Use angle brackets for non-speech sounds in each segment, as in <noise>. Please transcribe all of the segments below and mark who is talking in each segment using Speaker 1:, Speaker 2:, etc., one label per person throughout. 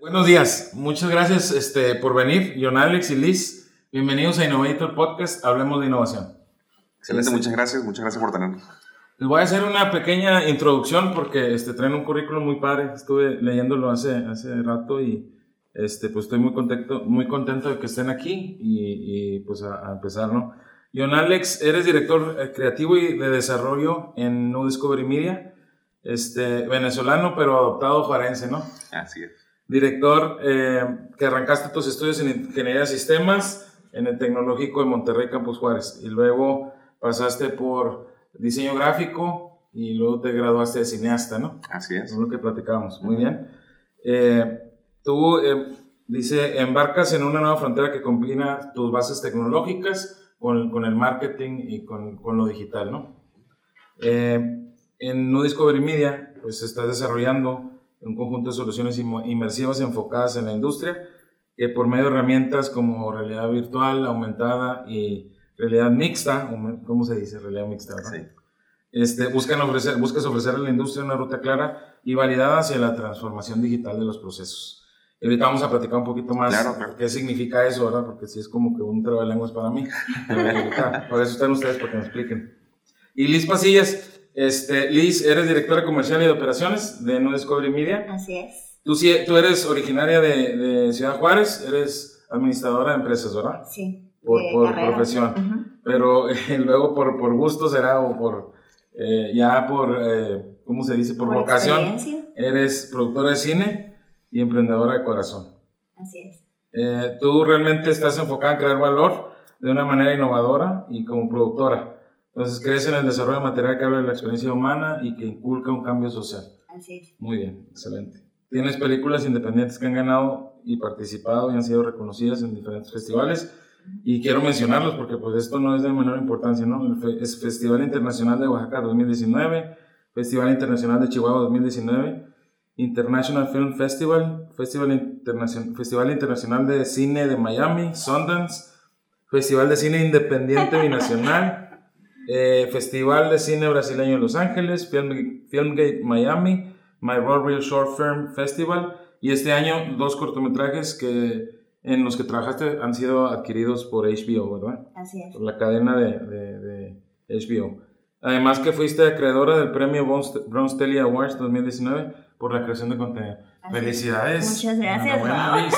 Speaker 1: Buenos días, muchas gracias este, por venir, John Alex y Liz. Bienvenidos a Innovator Podcast, hablemos de innovación.
Speaker 2: Excelente, este, muchas gracias, muchas gracias por tenernos.
Speaker 1: Les voy a hacer una pequeña introducción porque este, traen un currículum muy padre, estuve leyéndolo hace, hace rato y este, pues estoy muy contento, muy contento de que estén aquí y, y pues a, a, empezar, ¿no? John Alex, eres director eh, creativo y de desarrollo en No Discovery Media, este, venezolano pero adoptado juarense, ¿no?
Speaker 2: Así es
Speaker 1: director eh, que arrancaste tus estudios en Ingeniería de Sistemas en el Tecnológico de Monterrey Campus Juárez y luego pasaste por diseño gráfico y luego te graduaste de cineasta, ¿no?
Speaker 2: Así es.
Speaker 1: Es lo que platicábamos. Muy bien. Eh, tú, eh, dice, embarcas en una nueva frontera que combina tus bases tecnológicas con, con el marketing y con, con lo digital, ¿no? en No Discovery Media, pues estás desarrollando un conjunto de soluciones inmersivas enfocadas en la industria, que por medio de herramientas como realidad virtual, aumentada y realidad mixta, ¿cómo se dice? Realidad mixta, ¿verdad? Sí. Este, buscan ofrecer, buscas ofrecer a la industria una ruta clara y validada hacia la transformación digital de los procesos. Y ahorita vamos a platicar un poquito más
Speaker 2: claro,
Speaker 1: qué significa eso, ¿verdad? Porque sí es como que un trabalenguas para mí. <laughs> por eso están ustedes, para que me expliquen. Y Liz Pasillas, este, Liz, eres directora comercial y de operaciones de No Discovery Media.
Speaker 3: Así es.
Speaker 1: Tú, tú eres originaria de, de Ciudad Juárez, eres administradora de empresas, ¿verdad?
Speaker 3: Sí.
Speaker 1: Por, por profesión. Pero eh, luego por, por gusto será o por, eh, ya por, eh, ¿cómo se dice? Por, por vocación. Eres productora de cine y emprendedora de corazón.
Speaker 3: Así es.
Speaker 1: tú realmente estás enfocada en crear valor de una manera innovadora y como productora. Entonces, crees en el desarrollo de material que habla de la experiencia humana y que inculca un cambio social.
Speaker 3: Así es.
Speaker 1: Muy bien, excelente. Tienes películas independientes que han ganado y participado y han sido reconocidas en diferentes festivales. Y quiero mencionarlos porque pues esto no es de menor importancia, ¿no? Es Festival Internacional de Oaxaca 2019, Festival Internacional de Chihuahua 2019, International Film Festival, Festival, Internacional, Festival Internacional de Cine de Miami, Sundance, Festival de Cine Independiente Binacional, <laughs> eh, Festival de Cine Brasileño en Los Ángeles, Film, Filmgate Miami, My Raw Real Short Film Festival y este año dos cortometrajes que en los que trabajaste han sido adquiridos por HBO, ¿verdad?
Speaker 3: Así es.
Speaker 1: Por la cadena de, de, HBO. Además que fuiste acreedora del premio Bronze Telly Awards 2019 por la creación de contenido. Felicidades.
Speaker 3: Muchas gracias.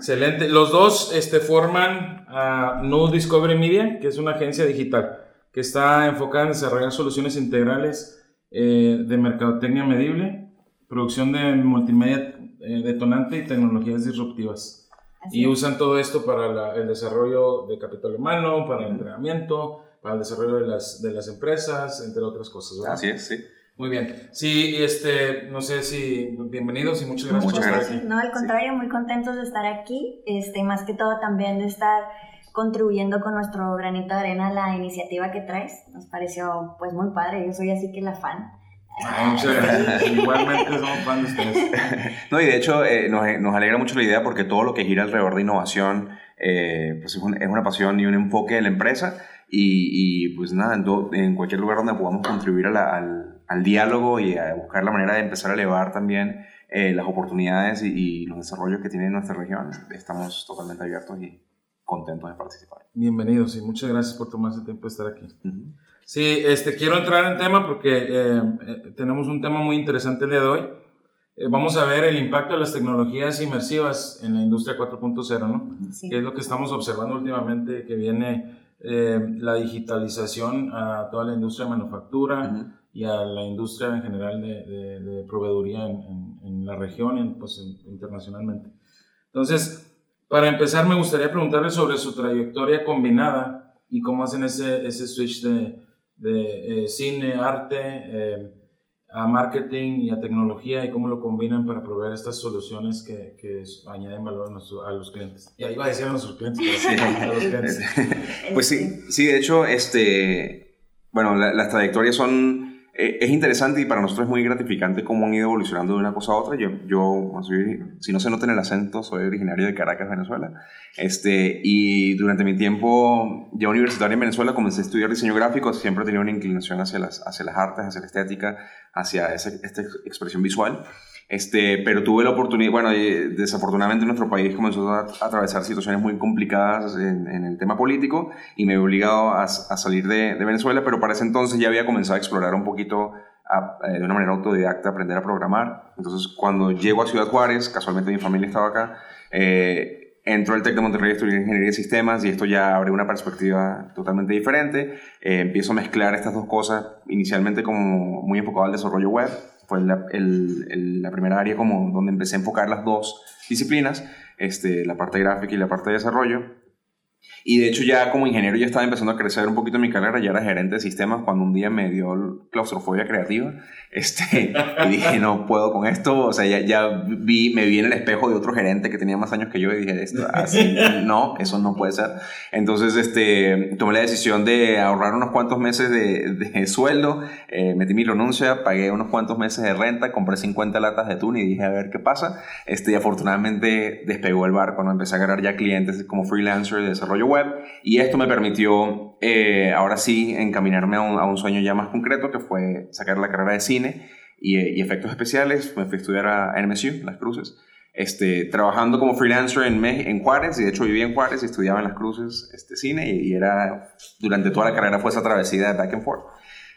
Speaker 1: Excelente. Los dos este, forman a New Discovery Media, que es una agencia digital que está enfocada en desarrollar soluciones integrales eh, de mercadotecnia medible, producción de multimedia eh, detonante y tecnologías disruptivas. y usan todo esto para el desarrollo de capital humano, para el entrenamiento, para el desarrollo de las, de las empresas, entre otras cosas.
Speaker 2: Así es, sí.
Speaker 1: Muy bien. Sí, este, no sé si bienvenidos y muchas gracias
Speaker 2: muchas por estar gracias.
Speaker 3: No, al contrario, muy contentos de estar aquí, este, más que todo también de estar contribuyendo con nuestro granito de arena a la iniciativa que traes. Nos pareció pues muy padre, yo soy así que la fan.
Speaker 1: muchas gracias. Igualmente somos fan de ustedes. <laughs>
Speaker 2: No, y de hecho eh, nos, nos, alegra mucho la idea porque todo lo que gira alrededor de innovación eh, pues es, es, una pasión y un enfoque de la empresa y, y pues nada, en, en, cualquier lugar donde podamos contribuir a la, al al diálogo y a buscar la manera de empezar a elevar también eh, las oportunidades y, los desarrollos que tiene nuestra región. Estamos totalmente abiertos y contentos de participar.
Speaker 1: Bienvenidos y muchas gracias por tomarse el tiempo de estar aquí. Sí, este, quiero entrar en tema porque eh, eh, tenemos un tema muy interesante el día de hoy. vamos a ver el impacto de las tecnologías inmersivas en la industria 4.0, ¿no?
Speaker 3: Sí.
Speaker 1: Que es lo que estamos observando últimamente, que viene la digitalización a toda la industria de manufactura y a la industria en general de, de, proveeduría en, en, la región y pues, internacionalmente. Entonces, para empezar, me gustaría preguntarle sobre su trayectoria combinada y cómo hacen ese, ese switch de, de eh, cine, arte, eh, a marketing y a tecnología y cómo lo combinan para proveer estas soluciones que, que añaden valor a, a, los clientes. Y ahí va a decir a nuestros clientes, pero a los clientes. <laughs>
Speaker 2: Pues sí, sí, de hecho, este, bueno, las trayectorias son eh, es interesante y para nosotros es muy gratificante cómo han ido evolucionando de una cosa a otra. Yo, yo si no se nota en el acento, soy originario de Caracas, Venezuela. Este, y durante mi tiempo ya universitario en Venezuela comencé a estudiar diseño gráfico. Siempre he tenido una inclinación hacia las, hacia las artes, hacia la estética, hacia esa, esta expresión visual. Este, pero tuve la oportunidad, bueno, desafortunadamente nuestro país comenzó a, atravesar situaciones muy complicadas en, el tema político y me he obligado a, salir de, Venezuela, pero para ese entonces ya había comenzado a explorar un poquito eh, de una manera autodidacta, aprender a programar. Entonces, cuando llego a Ciudad Juárez, casualmente mi familia estaba acá, eh, entro al TEC de Monterrey a estudiar Ingeniería de Sistemas y esto ya abre una perspectiva totalmente diferente. Eh, empiezo a mezclar estas dos cosas, inicialmente como muy enfocado al desarrollo web, fue la, primera área como donde empecé a enfocar las dos disciplinas, este, la parte gráfica y la parte de desarrollo. Y de hecho ya como ingeniero ya estaba empezando a crecer un poquito mi carrera, ya era gerente de sistemas cuando un día me dio claustrofobia creativa <laughs> este, y dije no puedo con esto, o sea ya, ya vi, me vi en el espejo de otro gerente que tenía más años que yo y dije esto, así no, eso no puede ser. Entonces este, tomé la decisión de ahorrar unos cuantos meses de, de sueldo, eh, metí mi renuncia, pagué unos cuantos meses de renta, compré 50 latas de atún y dije a ver qué pasa. Este, y afortunadamente despegó el barco, cuando empecé a agarrar ya clientes como freelancer de desarrollo y esto me permitió eh, ahora sí encaminarme a un, sueño ya más concreto que fue sacar la carrera de cine y, y efectos especiales. Me fui a estudiar a NMSU, Las Cruces. Este, trabajando como freelancer en, en Juárez, y de hecho vivía en Juárez y estudiaba en Las Cruces este, cine y, y era, durante toda la carrera fue esa travesía de back and forth.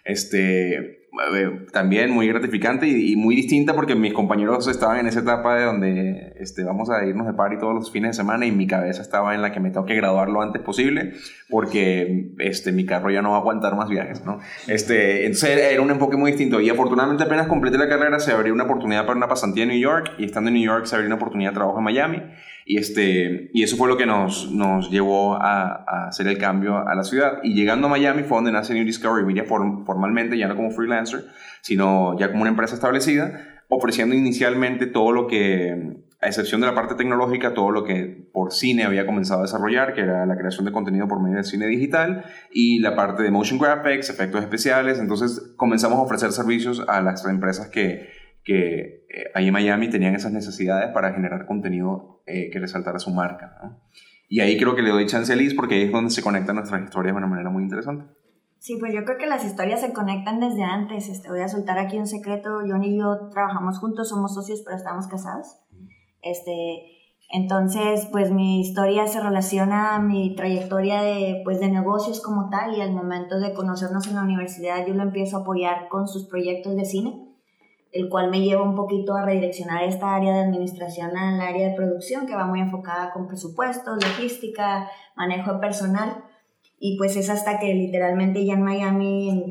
Speaker 2: Este, eh, también muy gratificante y, muy distinta porque mis compañeros estaban en esa etapa de donde este, vamos a irnos de party todos los fines de semana y mi cabeza estaba en la que me tengo que graduar lo antes posible porque este, mi carro ya no va a aguantar más viajes, ¿no? Este, entonces era un enfoque muy distinto y afortunadamente apenas completé la carrera se abrió una oportunidad para una pasantía en New York y estando en New York se abrió una oportunidad de trabajo en Miami y, este, y eso fue lo que nos, nos llevó a, hacer el cambio a la ciudad. Y llegando a Miami fue donde nace New Discovery Media formalmente, ya no como freelancer, sino ya como una empresa establecida, ofreciendo inicialmente todo lo que, a excepción de la parte tecnológica, todo lo que por cine había comenzado a desarrollar, que era la creación de contenido por medio de cine digital y la parte de motion graphics, efectos especiales. Entonces comenzamos a ofrecer servicios a las empresas que, que eh, ahí en Miami tenían esas necesidades para generar contenido eh, que resaltara su marca. ¿no? Y ahí creo que le doy chance a Liz porque ahí es donde se conectan nuestras historias de una manera muy interesante.
Speaker 3: Sí, pues yo creo que las historias se conectan desde antes. Este, voy a soltar aquí un secreto. John y yo trabajamos juntos, somos socios, pero estamos casados. Este, entonces, pues mi historia se relaciona a mi trayectoria de, pues, de negocios como tal y al momento de conocernos en la universidad yo lo empiezo a apoyar con sus proyectos de cine el cual me lleva un poquito a redireccionar esta área de administración al área de producción, que va muy enfocada con presupuestos, logística, manejo de personal. Y pues es hasta que literalmente ya en Miami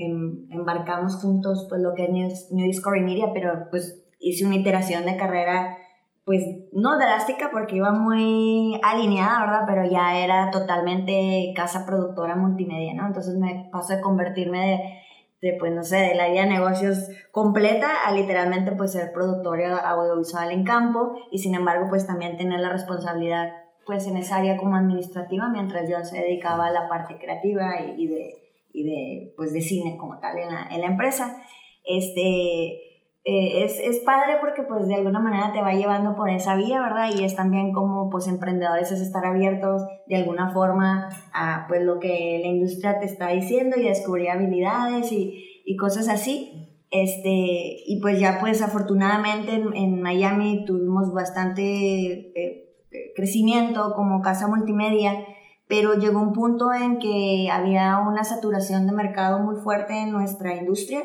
Speaker 3: embarcamos juntos pues lo que es New, Discovery Media, pero pues hice una iteración de carrera pues no drástica porque iba muy alineada, ¿verdad? Pero ya era totalmente casa productora multimedia, ¿no? Entonces me pasó de convertirme de de, pues, no sé, del área de negocios completa a literalmente, pues, ser productor audiovisual en campo y, sin embargo, pues, también tener la responsabilidad, pues, en esa área como administrativa, mientras yo se dedicaba a la parte creativa y, de, y de, pues, de cine como tal en la, en la empresa. Este, eh, es, es, padre porque pues de alguna manera te va llevando por esa vía, ¿verdad? Y es también como pues emprendedores es estar abiertos de alguna forma a pues lo que la industria te está diciendo y descubrir habilidades y, y cosas así. Este, y pues ya pues afortunadamente en, Miami tuvimos bastante eh, crecimiento como casa multimedia, pero llegó un punto en que había una saturación de mercado muy fuerte en nuestra industria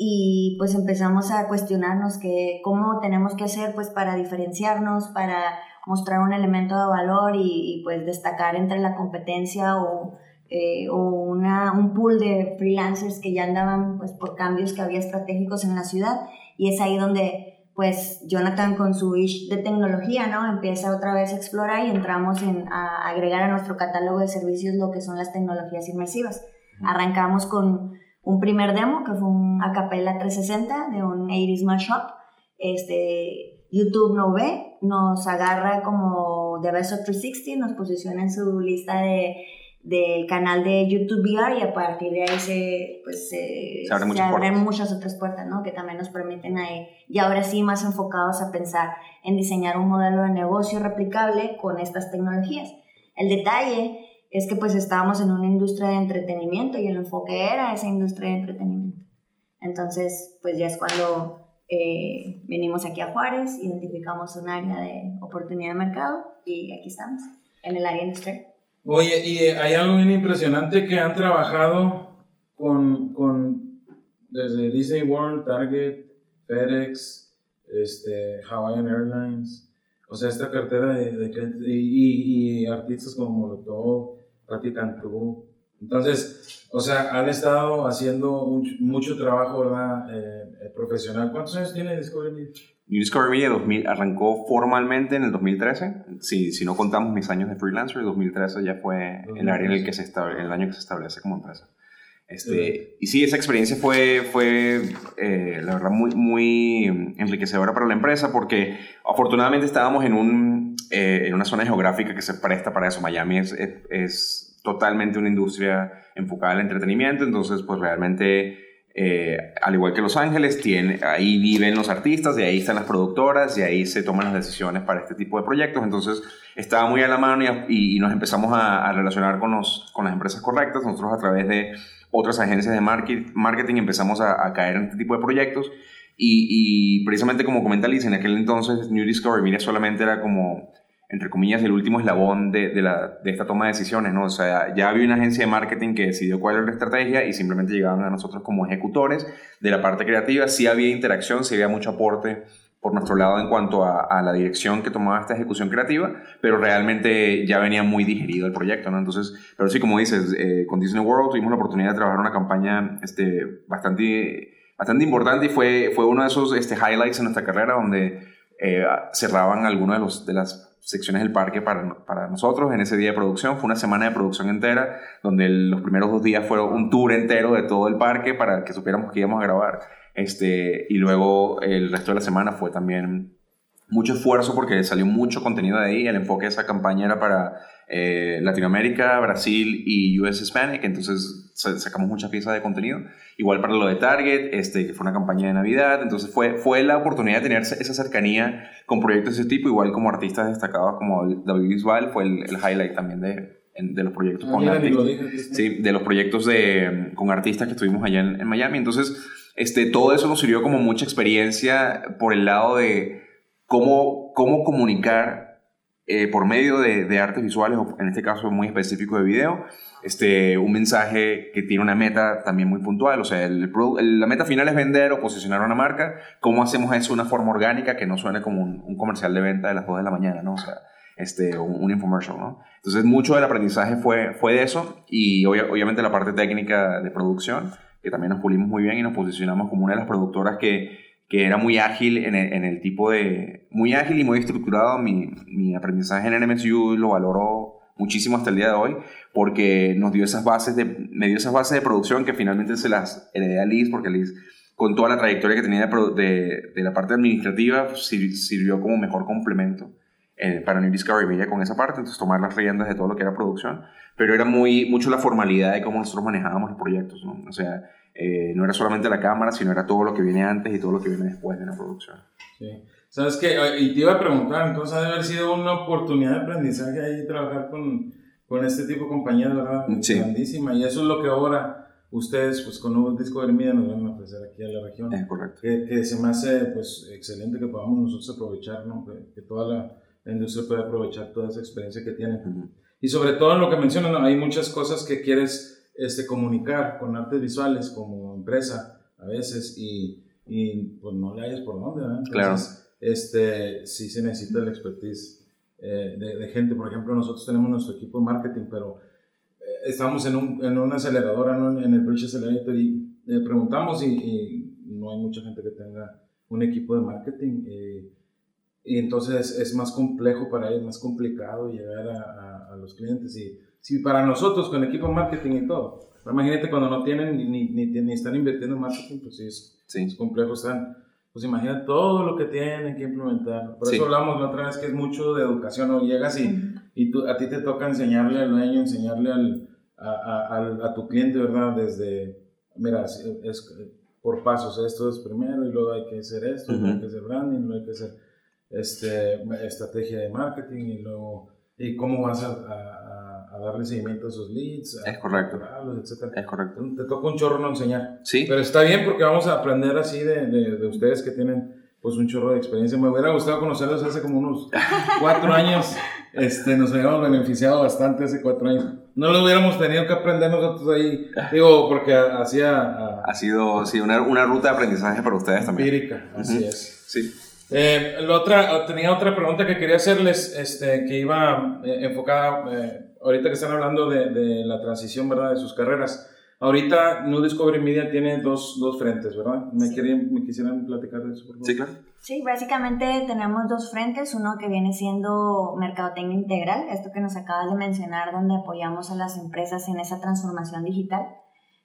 Speaker 3: y pues empezamos a cuestionarnos que cómo tenemos que hacer pues para diferenciarnos, para mostrar un elemento de valor y, pues destacar entre la competencia o, eh, o una, un pool de freelancers que ya andaban pues por cambios que había estratégicos en la ciudad y es ahí donde pues Jonathan con su ish de tecnología, ¿no? Empieza otra vez a explorar y entramos en, a agregar a nuestro catálogo de servicios lo que son las tecnologías inmersivas. Arrancamos con un primer demo que fue un acapella 360 de un 80s mashup. Este, YouTube no ve, nos agarra como The Best of 360, nos posiciona en su lista de del canal de YouTube VR y a partir de ahí se, pues, se, abren muchas otras puertas, ¿no? Que también nos permiten ahí, y ahora sí más enfocados a pensar en diseñar un modelo de negocio replicable con estas tecnologías. El detalle es que pues estábamos en una industria de entretenimiento y el enfoque era esa industria de entretenimiento. Entonces, pues ya es cuando eh, venimos aquí a Juárez, identificamos un área de oportunidad de mercado y aquí estamos, en el área industrial.
Speaker 1: Oye, y eh, hay algo bien impresionante que han trabajado con, con desde Disney World, Target, FedEx, este, Hawaiian Airlines, o sea, esta cartera de, de y, artistas como Molotov, Patti Cantú. Entonces, o sea, han estado haciendo mucho, trabajo, ¿verdad? Eh, eh, profesional. ¿Cuántos años tiene Discovery Media?
Speaker 2: Discovery Media 2000, arrancó formalmente en el 2013. Si, si no contamos mis años de freelancer, el 2013 ya fue el área en el que se establece, el año que se establece como empresa. Este, y sí, esa experiencia fue, fue eh, la verdad, muy, muy enriquecedora para la empresa porque afortunadamente estábamos en, un, eh, en una zona geográfica que se presta para eso. Miami es, es, totalmente una industria enfocada al entretenimiento, entonces pues realmente... Eh, al igual que Los Ángeles, tiene, ahí viven los artistas, y ahí están las productoras, y ahí se toman las decisiones para este tipo de proyectos. Entonces, estaba muy a la mano y, y nos empezamos a, a relacionar con, los, con las empresas correctas. Nosotros, a través de otras agencias de marketing empezamos a, caer en este tipo de proyectos y, precisamente como comenta Liz, en aquel entonces New Discovery Media solamente era como, entre comillas, el último eslabón de, de, la, de esta toma de decisiones, ¿no? O sea, ya había una agencia de marketing que decidió cuál era la estrategia y simplemente llegaban a nosotros como ejecutores de la parte creativa. Sí había interacción, sí había mucho aporte por nuestro lado en cuanto a, la dirección que tomaba esta ejecución creativa, pero realmente ya venía muy digerido el proyecto, ¿no? Entonces, pero sí, como dices, eh, con Disney World tuvimos la oportunidad de trabajar una campaña este, bastante, bastante importante y fue, fue uno de esos este, highlights en nuestra carrera donde eh, cerraban algunas de, los, de las secciones del parque para, para, nosotros en ese día de producción. Fue una semana de producción entera, donde los primeros dos días fueron un tour entero de todo el parque para que supiéramos que íbamos a grabar. Este, y luego el resto de la semana fue también mucho esfuerzo porque salió mucho contenido de ahí. El enfoque de esa campaña era para eh, Latinoamérica, Brasil y US Hispanic, entonces sacamos muchas piezas de contenido. Igual para lo de Target, este, que fue una campaña de Navidad, entonces fue, fue la oportunidad de tener esa cercanía con proyectos de ese tipo, igual como artistas destacados como David Bisbal, fue el, highlight también de, de los proyectos ah, con artistas. Sí, de los proyectos de, con artistas que estuvimos allá en, en Miami. Entonces, este, todo eso nos sirvió como mucha experiencia por el lado de cómo, cómo comunicar eh, por medio de, de, artes visuales, o en este caso muy específico de video, este, un mensaje que tiene una meta también muy puntual. O sea, el, la meta final es vender o posicionar una marca. ¿Cómo hacemos eso de una forma orgánica que no suene como un, comercial de venta de las 2 de la mañana, ¿no? O sea, este, un, un infomercial, ¿no? Entonces, mucho del aprendizaje fue, fue de eso y obviamente la parte técnica de producción que también nos pulimos muy bien y nos posicionamos como una de las productoras que, que era muy ágil en el, en el, tipo de... Muy ágil y muy estructurado. Mi, mi aprendizaje en NMSU lo valoro muchísimo hasta el día de hoy porque nos dio esas bases de, me dio esas bases de producción que finalmente se las heredé a Liz porque Liz con toda la trayectoria que tenía de, de, la parte administrativa sirvió como mejor complemento eh, para New Discovery Media con esa parte, entonces tomar las riendas de todo lo que era producción, pero era muy, mucho la formalidad de cómo nosotros manejábamos los proyectos, ¿no? O sea, eh, no era solamente la cámara, sino era todo lo que viene antes y todo lo que viene después de la producción.
Speaker 1: Sí. ¿Sabes qué? Y te iba a preguntar, entonces ha de haber sido una oportunidad de aprendizaje ahí trabajar con, con este tipo de compañías, ¿verdad? Sí. Grandísima. Y eso es lo que ahora ustedes, pues con Nuevo Disco de Media, nos van a ofrecer aquí a la región.
Speaker 2: Es correcto.
Speaker 1: Que, que, se me hace, pues, excelente que podamos nosotros aprovechar, ¿no? Que, toda la, la, industria pueda aprovechar toda esa experiencia que tienen. Y sobre todo en lo que mencionan, hay muchas cosas que quieres este, comunicar con artes visuales como empresa a veces y, y pues no le hayas por dónde, ¿verdad?
Speaker 2: claro.
Speaker 1: Este, sí se necesita la expertise eh, de, gente. Por ejemplo, nosotros tenemos nuestro equipo de marketing, pero eh, estamos en, un, en una aceleradora, ¿no? en el Bridge Accelerator, y eh, preguntamos y, no hay mucha gente que tenga un equipo de marketing. y entonces es más complejo para ellos, más complicado llegar a, a, a los clientes. Y si para nosotros con equipo marketing y todo, imagínate cuando no tienen ni, ni, ni, están invirtiendo en marketing, pues sí es, sí. es complejo, están, pues imagina todo lo que tienen que implementar. Por eso hablamos la otra vez que es mucho de educación, ¿no? Llegas y, y tú, a ti te toca enseñarle al dueño, enseñarle al, a, a, a, tu cliente, ¿verdad? Desde, mira, es, por pasos, esto es primero y luego hay que hacer esto, luego hay que hacer branding, luego hay que hacer este, estrategia de marketing y luego, y cómo vas a darle seguimiento a esos leads, a
Speaker 2: Es correcto.
Speaker 1: etcétera.
Speaker 2: Es correcto.
Speaker 1: Te toca un chorro no enseñar.
Speaker 2: Sí.
Speaker 1: Pero está bien porque vamos a aprender así de, de, de ustedes que tienen pues un chorro de experiencia. Me hubiera gustado conocerlos hace como unos <laughs> cuatro años. Este, nos habíamos beneficiado bastante hace cuatro años. No lo hubiéramos tenido que aprender nosotros ahí, <laughs> digo, porque hacía ah,
Speaker 2: Ha sido sí, una, una ruta de aprendizaje para ustedes también.
Speaker 1: empírica, así
Speaker 2: Ujú.
Speaker 1: es.
Speaker 2: Sí.
Speaker 1: Eh, la otra, tenía otra pregunta que quería hacerles, este, que iba eh, enfocada, eh, ahorita que están hablando de, de la transición, ¿verdad?, de sus carreras. Ahorita New Discovery Media tiene dos, dos frentes, ¿verdad? ¿Me,
Speaker 3: Sí.
Speaker 1: querían, ¿Me quisieran platicar de eso, por favor?
Speaker 2: Sí, claro.
Speaker 3: Sí, básicamente tenemos dos frentes, uno que viene siendo mercadotecnia integral, esto que nos acabas de mencionar, donde apoyamos a las empresas en esa transformación digital.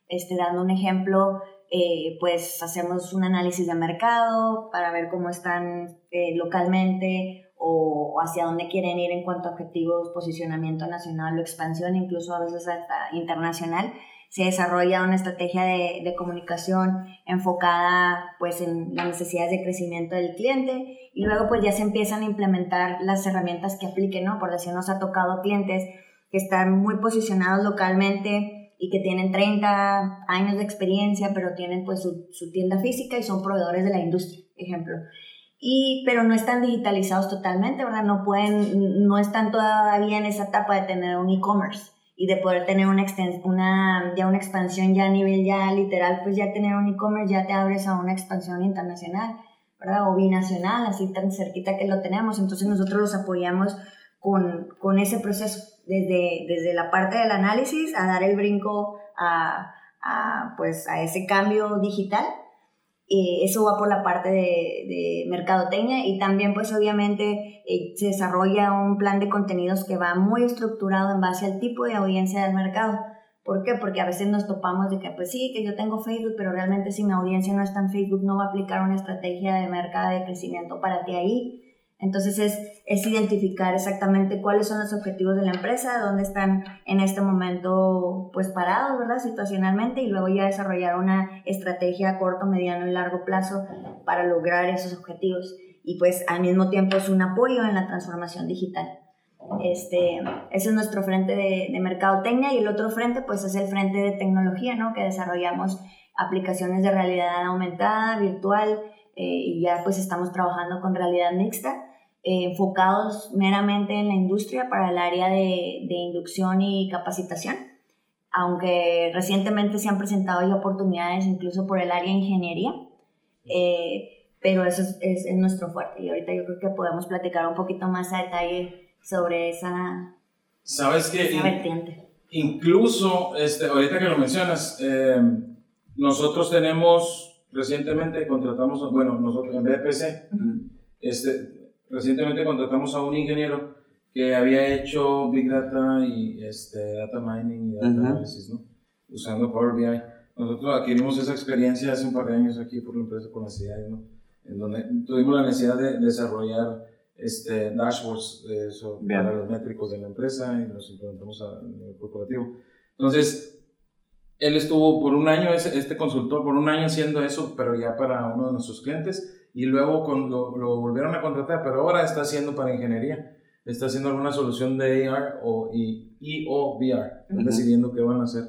Speaker 3: Este, dando un ejemplo, eh, pues hacemos un análisis de mercado para ver cómo están eh, localmente o, hacia dónde quieren ir en cuanto a objetivos, posicionamiento nacional o expansión, incluso a veces hasta internacional se desarrolla una estrategia de, de, comunicación enfocada pues en las necesidades de crecimiento del cliente y luego pues ya se empiezan a implementar las herramientas que apliquen, ¿no? Por decir, nos ha tocado clientes que están muy posicionados localmente y que tienen 30 años de experiencia, pero tienen pues su, su tienda física y son proveedores de la industria, ejemplo. Y, pero no están digitalizados totalmente, ¿verdad? No pueden, no están todavía en esa etapa de tener un e-commerce y de poder tener una, una, ya una expansión ya a nivel ya literal, pues ya tener un e-commerce ya te abres a una expansión internacional, ¿verdad? O binacional, así tan cerquita que lo tenemos. Entonces nosotros los apoyamos con, con ese proceso, desde, desde la parte del análisis a dar el brinco a, a pues, a ese cambio digital. Eh, eso va por la parte de, de mercadotecnia y también pues obviamente eh, se desarrolla un plan de contenidos que va muy estructurado en base al tipo de audiencia del mercado. ¿Por qué? Porque a veces nos topamos de que pues sí, que yo tengo Facebook, pero realmente si mi audiencia no está en Facebook no va a aplicar una estrategia de mercado de crecimiento para ti ahí. Entonces es, es identificar exactamente cuáles son los objetivos de la empresa, dónde están en este momento pues parados, ¿verdad? Situacionalmente y luego ya desarrollar una estrategia a corto, mediano y largo plazo para lograr esos objetivos. Y pues al mismo tiempo es un apoyo en la transformación digital. Este, ese es nuestro frente de, de mercadotecnia y el otro frente pues es el frente de tecnología, ¿no? Que desarrollamos aplicaciones de realidad aumentada, virtual, eh, y ya pues estamos trabajando con realidad mixta, eh, enfocados meramente en la industria para el área de, de, inducción y capacitación, aunque recientemente se han presentado ya oportunidades incluso por el área de ingeniería, eh, pero eso es, es, es, nuestro fuerte y ahorita yo creo que podemos platicar un poquito más a detalle sobre esa,
Speaker 1: ¿Sabes que
Speaker 3: esa vertiente.
Speaker 1: Incluso, este, ahorita que lo mencionas, eh, nosotros tenemos, recientemente contratamos, bueno, nosotros en BPC, uh -huh. este, recientemente contratamos a un ingeniero que había hecho Big Data y este, Data Mining y Data uh -huh. Analysis, ¿no? Usando Power BI. Nosotros adquirimos esa experiencia hace un par de años aquí por la empresa con necesidades, ¿no? En donde tuvimos la necesidad de desarrollar este, dashboards eh, so, para los métricos de la empresa y los implementamos a nivel corporativo. Entonces, él estuvo por un año, este consultor, por un año haciendo eso, pero ya para uno de nuestros clientes, y luego con, lo, lo, volvieron a contratar, pero ahora está haciendo para ingeniería, está haciendo alguna solución de AR o, y, y o VR, uh -huh. decidiendo qué van a hacer,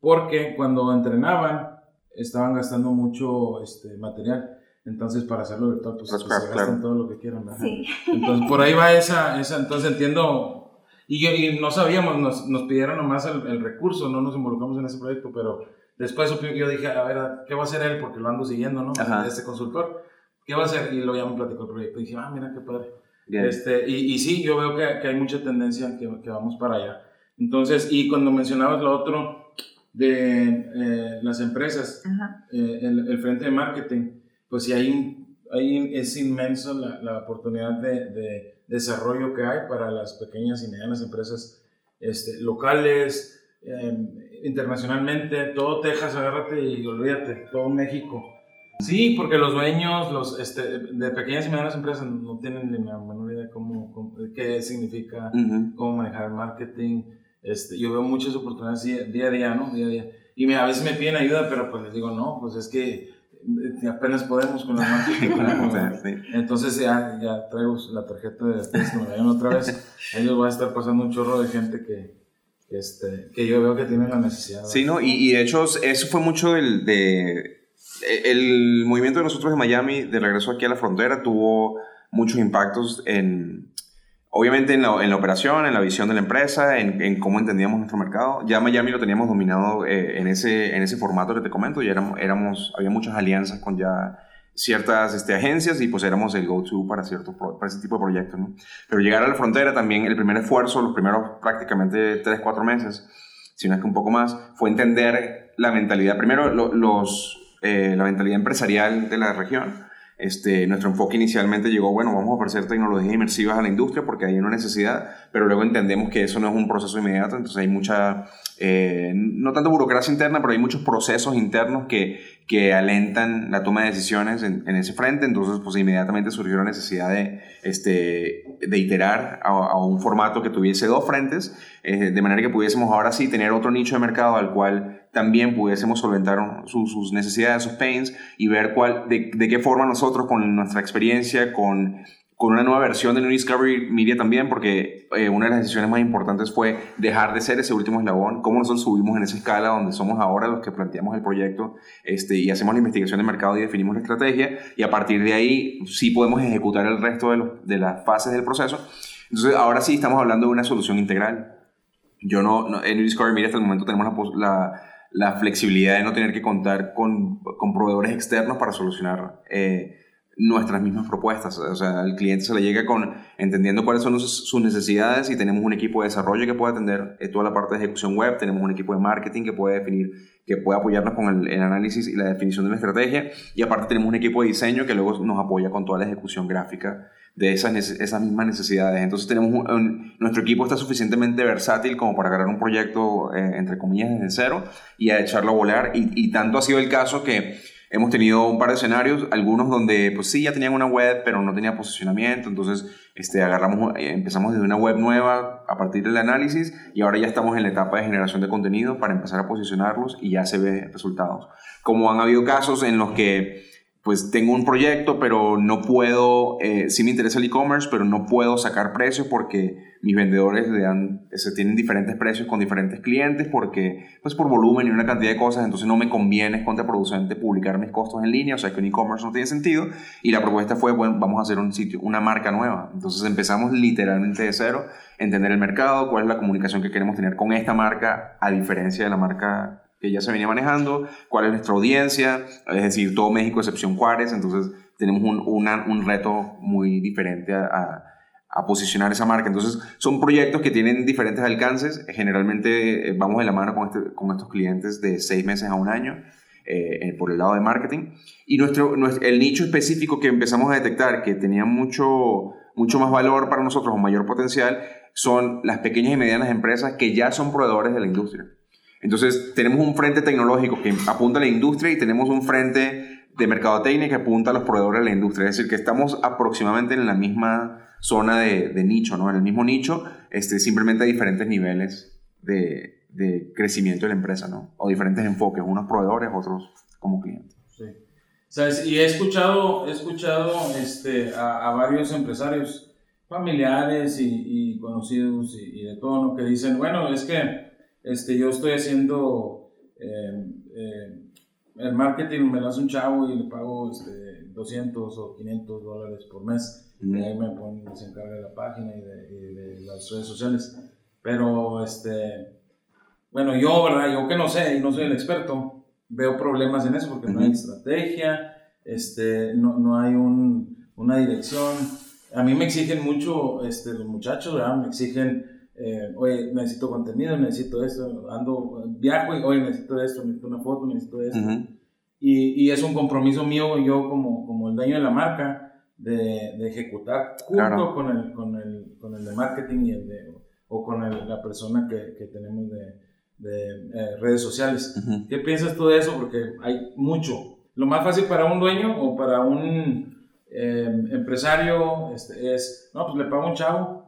Speaker 1: porque cuando entrenaban estaban gastando mucho este, material. Entonces, para hacerlo virtual, pues, pues se gastan claro. todo lo que quieran. ¿verdad?
Speaker 3: Sí.
Speaker 1: Entonces, por ahí va esa, esa entonces entiendo, y, yo, y no sabíamos, nos, nos pidieron nomás el, el, recurso, no nos involucramos en ese proyecto, pero después yo dije, a ver, ¿qué va a hacer él? Porque lo ando siguiendo, ¿no?
Speaker 2: Ajá.
Speaker 1: Este consultor, ¿qué va a hacer? Y lo ya me platicó el proyecto, y dije, ah, mira qué padre. Este, y, y, sí, yo veo que, que, hay mucha tendencia que, que vamos para allá. Entonces, y cuando mencionabas lo otro de eh, las empresas, eh, el, el frente de marketing, pues sí hay es inmenso la, la oportunidad de, de, desarrollo que hay para las pequeñas y medianas empresas este, locales, eh, internacionalmente, todo Texas, agárrate y olvídate, todo México. Sí, porque los dueños los, este, de pequeñas y medianas empresas no tienen ni la menor idea cómo, cómo qué significa, uh -huh. cómo manejar el marketing. Este, yo veo muchas oportunidades día, día a día, ¿no? Día a día. Y me, a veces me piden ayuda, pero pues les digo, no, pues es que apenas podemos con la marca. <laughs> sí. Entonces ya, ya traigo la tarjeta de que me vayan otra vez. Ahí les voy a estar pasando un chorro de gente que, este, que yo veo que tienen la necesidad.
Speaker 2: Sí, ¿no? Y, y de hecho, eso fue mucho del, de... El movimiento de nosotros de Miami, de regreso aquí a la frontera, tuvo muchos impactos en, obviamente en la, en la operación, en la visión de la empresa, en, en, cómo entendíamos nuestro mercado. Ya Miami lo teníamos dominado eh, en, ese, en ese formato que te comento, ya éramos, éramos, había muchas alianzas con ya ciertas este, agencias y pues éramos el go-to para, para ese tipo de proyectos. ¿no? Pero llegar a la frontera también, el primer esfuerzo, los primeros prácticamente 3, 4 meses, si no es que un poco más, fue entender la mentalidad, primero los, eh, la mentalidad empresarial de la región. Este, nuestro enfoque inicialmente llegó, bueno, vamos a ofrecer tecnologías inmersivas a la industria porque hay una necesidad, pero luego entendemos que eso no es un proceso inmediato, entonces hay mucha, eh, no tanto burocracia interna, pero hay muchos procesos internos que, que alentan la toma de decisiones en, ese frente, entonces pues inmediatamente surgió la necesidad de, este, de iterar a, un formato que tuviese dos frentes, eh, de manera que pudiésemos ahora sí tener otro nicho de mercado al cual también pudiésemos solventar sus, necesidades, sus pains y ver cuál, de, qué forma nosotros con nuestra experiencia, con, con una nueva versión de New Discovery Media también, porque eh, una de las decisiones más importantes fue dejar de ser ese último eslabón, cómo nosotros subimos en esa escala donde somos ahora los que planteamos el proyecto este, y hacemos la investigación de mercado y definimos la estrategia y a partir de ahí sí podemos ejecutar el resto de, los, de las fases del proceso. Entonces ahora sí estamos hablando de una solución integral. Yo no, no en New Discovery Media hasta el momento tenemos la, la la flexibilidad de no tener que contar con, con proveedores externos para solucionar eh, nuestras mismas propuestas. O sea, al cliente se le llega con entendiendo cuáles son sus necesidades y tenemos un equipo de desarrollo que puede atender eh, toda la parte de ejecución web, tenemos un equipo de marketing que puede definir, que puede apoyarnos con el, el análisis y la definición de la estrategia y aparte tenemos un equipo de diseño que luego nos apoya con toda la ejecución gráfica de esas, esas mismas necesidades. Entonces tenemos nuestro equipo está suficientemente versátil como para agarrar un proyecto, eh, entre comillas, desde cero y a echarlo a volar. Y, tanto ha sido el caso que hemos tenido un par de escenarios, algunos donde pues sí, ya tenían una web, pero no tenía posicionamiento. Entonces este, agarramos, eh, empezamos desde una web nueva a partir del análisis y ahora ya estamos en la etapa de generación de contenido para empezar a posicionarlos y ya se ve resultados. Como han habido casos en los que pues tengo un proyecto, pero no puedo, eh, sí me interesa el e-commerce, pero no puedo sacar precios porque mis vendedores le dan, se tienen diferentes precios con diferentes clientes, porque, pues por volumen y una cantidad de cosas, entonces no me conviene, es contraproducente publicar mis costos en línea, o sea que un e-commerce no tiene sentido. Y la propuesta fue, bueno, vamos a hacer un sitio, una marca nueva. Entonces empezamos literalmente de cero, entender el mercado, cuál es la comunicación que queremos tener con esta marca, a diferencia de la marca que ya se venía manejando, cuál es nuestra audiencia, es decir, todo México excepción Juárez, entonces tenemos un, una, un reto muy diferente a, a, posicionar esa marca. Entonces son proyectos que tienen diferentes alcances, generalmente eh, vamos de la mano con, este, con estos clientes de seis meses a un año. Eh, por el lado de marketing y nuestro, nuestro, el nicho específico que empezamos a detectar que tenía mucho, mucho más valor para nosotros o mayor potencial son las pequeñas y medianas empresas que ya son proveedores de la industria. Entonces, tenemos un frente tecnológico que apunta a la industria y tenemos un frente de mercadotecnia que apunta a los proveedores de la industria. Es decir, que estamos aproximadamente en la misma zona de, nicho, ¿no? En el mismo nicho, este, simplemente a diferentes niveles de, crecimiento de la empresa, ¿no? O diferentes enfoques, unos proveedores, otros como clientes.
Speaker 1: Sí. ¿Sabes? Y he escuchado, he escuchado este, a, varios empresarios familiares y, y conocidos y, y, de todo, ¿no? Que dicen, bueno, es que este, yo estoy haciendo eh, eh, el marketing, me lo hace un chavo y le pago este, 200 o 500 dólares por mes. Y ahí me ponen, se encarga de la página y de, y de, las redes sociales. Pero, este, bueno, yo, ¿verdad? Yo que no sé y no soy el experto, veo problemas en eso porque no hay estrategia, este, no, no hay un, una dirección. A mí me exigen mucho, este, los muchachos, ¿verdad? Me exigen eh, oye, necesito contenido, necesito esto, ando, viajo, y, oye, necesito esto, necesito una foto, necesito esto. Uh -huh. y, y, es un compromiso mío, yo como, como el dueño de la marca, de, de ejecutar junto claro. con, el, con, el, con el de marketing y el de, o con el, la persona que, que tenemos de, de eh, redes sociales. Uh -huh. ¿Qué piensas tú de eso? Porque hay mucho. Lo más fácil para un dueño o para un eh, empresario este, es, no, pues le pago un chavo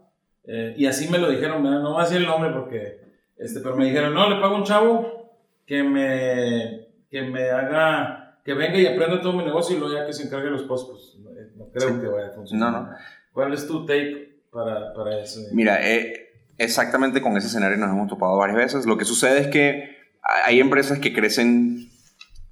Speaker 1: eh, y así me lo dijeron, no voy a decir el nombre porque, este, pero me dijeron, no, le pago a un chavo que me, que me haga, que venga y aprenda todo mi negocio y luego ya que se encargue los postos. No, no creo sí. que vaya a funcionar.
Speaker 2: No, no.
Speaker 1: ¿Cuál es tu take para, para eso?
Speaker 2: Mira, eh, exactamente con ese escenario nos hemos topado varias veces. Lo que sucede es que hay empresas que crecen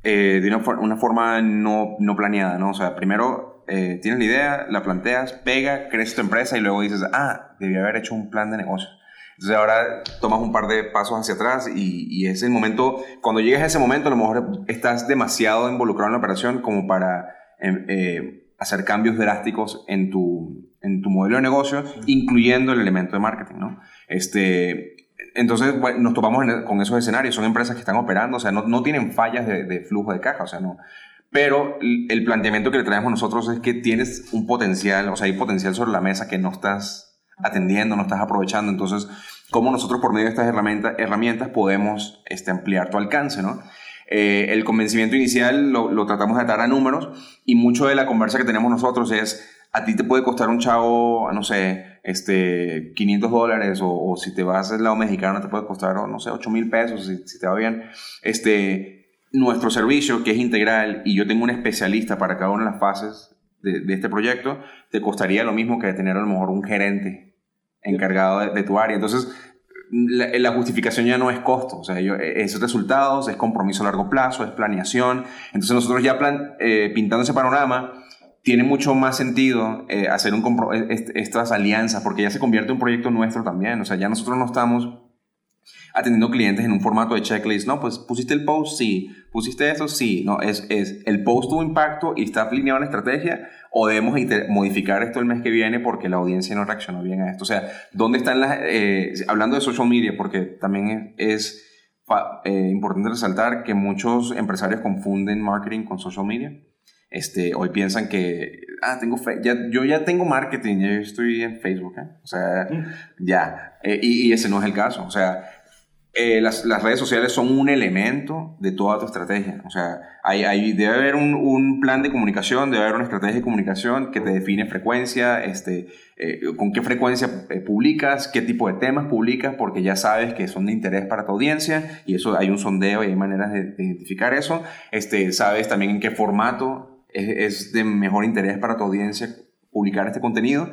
Speaker 2: eh, de una, una, forma no, no planeada, ¿no? O sea, primero eh, tienes la idea, la planteas, pega, creces tu empresa y luego dices, ah, debí haber hecho un plan de negocio. Entonces ahora tomas un par de pasos hacia atrás y, y, es el momento, cuando llegas a ese momento a lo mejor estás demasiado involucrado en la operación como para em, eh, hacer cambios drásticos en tu, en tu modelo de negocio, incluyendo el elemento de marketing, ¿no? Este, entonces, nos topamos con esos escenarios. Son empresas que están operando, o sea, no, no tienen fallas de, de, flujo de caja, o sea, no. Pero el planteamiento que le traemos nosotros es que tienes un potencial, o sea, hay potencial sobre la mesa que no estás atendiendo, no estás aprovechando. Entonces, ¿cómo nosotros por medio de estas herramientas, herramientas podemos este, ampliar tu alcance, no? Eh, el convencimiento inicial lo, lo, tratamos de atar a números y mucho de la conversa que tenemos nosotros es, a ti te puede costar un chavo, no sé, este, 500 dólares o, o si te vas al lado mexicano te puede costar, no sé, 8 mil pesos si, si, te va bien. Este, nuestro servicio, que es integral, y yo tengo un especialista para cada una de las fases de, este proyecto, te costaría lo mismo que tener a lo mejor un gerente encargado de, tu área. Entonces, la, la, justificación ya no es costo, o sea, yo, es resultados, es compromiso a largo plazo, es planeación. Entonces nosotros ya plan, eh, pintando ese panorama, tiene mucho más sentido eh, hacer un estas alianzas, porque ya se convierte en un proyecto nuestro también, o sea, ya nosotros no estamos atendiendo clientes en un formato de checklist, no, pues pusiste el post, sí, pusiste eso, sí, no, es, es el post tuvo impacto y está alineado en la estrategia, o debemos modificar esto el mes que viene porque la audiencia no reaccionó bien a esto. O sea, ¿dónde están las... Eh, hablando de social media, porque también es, eh, importante resaltar que muchos empresarios confunden marketing con social media. Este, hoy piensan que, ah, tengo ya, yo ya tengo marketing, yo estoy en Facebook, ¿eh? o sea, mm. ya, eh, y, y, ese no es el caso, o sea, eh, las, las, redes sociales son un elemento de toda tu estrategia. O sea, hay, hay, debe haber un, un, plan de comunicación, debe haber una estrategia de comunicación que te define frecuencia, este, eh, con qué frecuencia eh, publicas, qué tipo de temas publicas, porque ya sabes que son de interés para tu audiencia y eso hay un sondeo y hay maneras de, de identificar eso. Este, sabes también en qué formato es de mejor interés para tu audiencia publicar este contenido.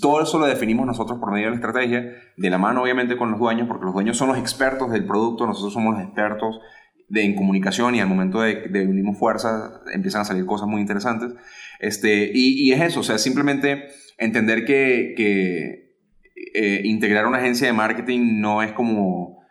Speaker 2: Todo eso lo definimos nosotros por medio de la estrategia, de la mano obviamente con los dueños, porque los dueños son los expertos del producto, nosotros somos los expertos de, en comunicación y al momento de, de unimos fuerzas empiezan a salir cosas muy interesantes. Este, y, y es eso, o sea, simplemente entender que, que eh, integrar una agencia de marketing no es como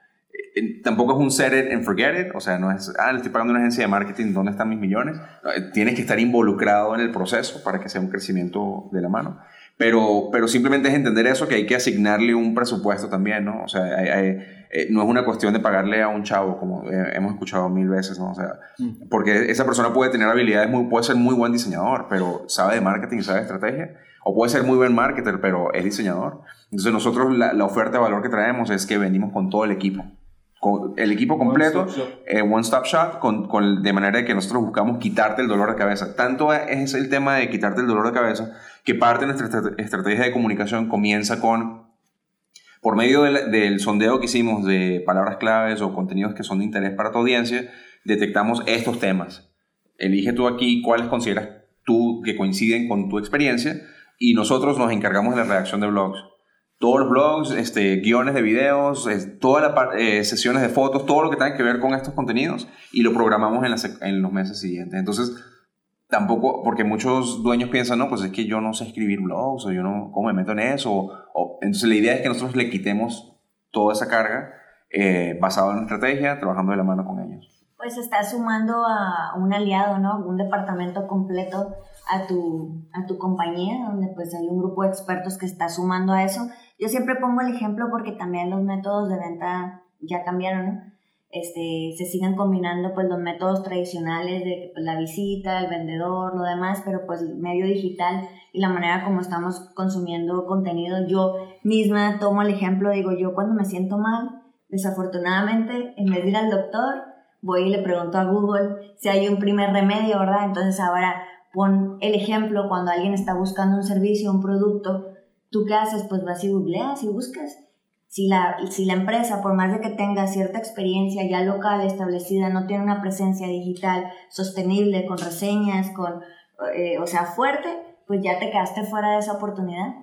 Speaker 2: tampoco es un set it and forget it, o sea, no es, ah, le estoy pagando a una agencia de marketing, ¿dónde están mis millones? Eh, tienes que estar involucrado en el proceso para que sea un crecimiento de la mano. Pero, pero simplemente es entender eso, que hay que asignarle un presupuesto también, ¿no? O sea, hay, hay, eh, no es una cuestión de pagarle a un chavo, como eh, hemos escuchado mil veces, ¿no? O sea, mm. porque esa persona puede tener habilidades, muy, puede ser muy buen diseñador, pero sabe de marketing, sabe de estrategia, o puede ser muy buen marketer, pero es diseñador. Entonces nosotros la, la oferta de valor que traemos es que venimos con todo el equipo el equipo completo, One Stop Shop, eh, con, con, de manera que nosotros buscamos quitarte el dolor de cabeza. Tanto es el tema de quitarte el dolor de cabeza que parte de nuestra estrategia de comunicación comienza con, por medio del, del sondeo que hicimos de palabras claves o contenidos que son de interés para tu audiencia, detectamos estos temas. Elige tú aquí cuáles consideras tú que coinciden con tu experiencia y nosotros nos encargamos de la redacción de blogs todos los blogs, este, guiones de videos, todas las eh, sesiones de fotos, todo lo que tenga que ver con estos contenidos y lo programamos en, en, los meses siguientes. Entonces, tampoco, porque muchos dueños piensan, no, pues es que yo no sé escribir blogs o yo no, ¿cómo me meto en eso? O, entonces, la idea es que nosotros le quitemos toda esa carga eh, basada en estrategia, trabajando de la mano con ellos.
Speaker 3: Pues está sumando a un aliado, ¿no? Un departamento completo a tu, a tu compañía, donde pues hay un grupo de expertos que está sumando a eso yo siempre pongo el ejemplo porque también los métodos de venta ya cambiaron, ¿no? Este, se siguen combinando pues los métodos tradicionales de pues, la visita, el vendedor, lo demás, pero pues el medio digital y la manera como estamos consumiendo contenido. Yo misma tomo el ejemplo, digo yo cuando me siento mal, desafortunadamente, en vez de ir al doctor, voy y le pregunto a Google si hay un primer remedio, ¿verdad? Entonces ahora pon el ejemplo cuando alguien está buscando un servicio, un producto, ¿Tú qué haces? Pues vas y googleas y buscas. Si la, si la empresa, por más de que tenga cierta experiencia ya local establecida, no tiene una presencia digital sostenible, con reseñas, con, eh, o sea, fuerte, pues ya te quedaste fuera de esa oportunidad.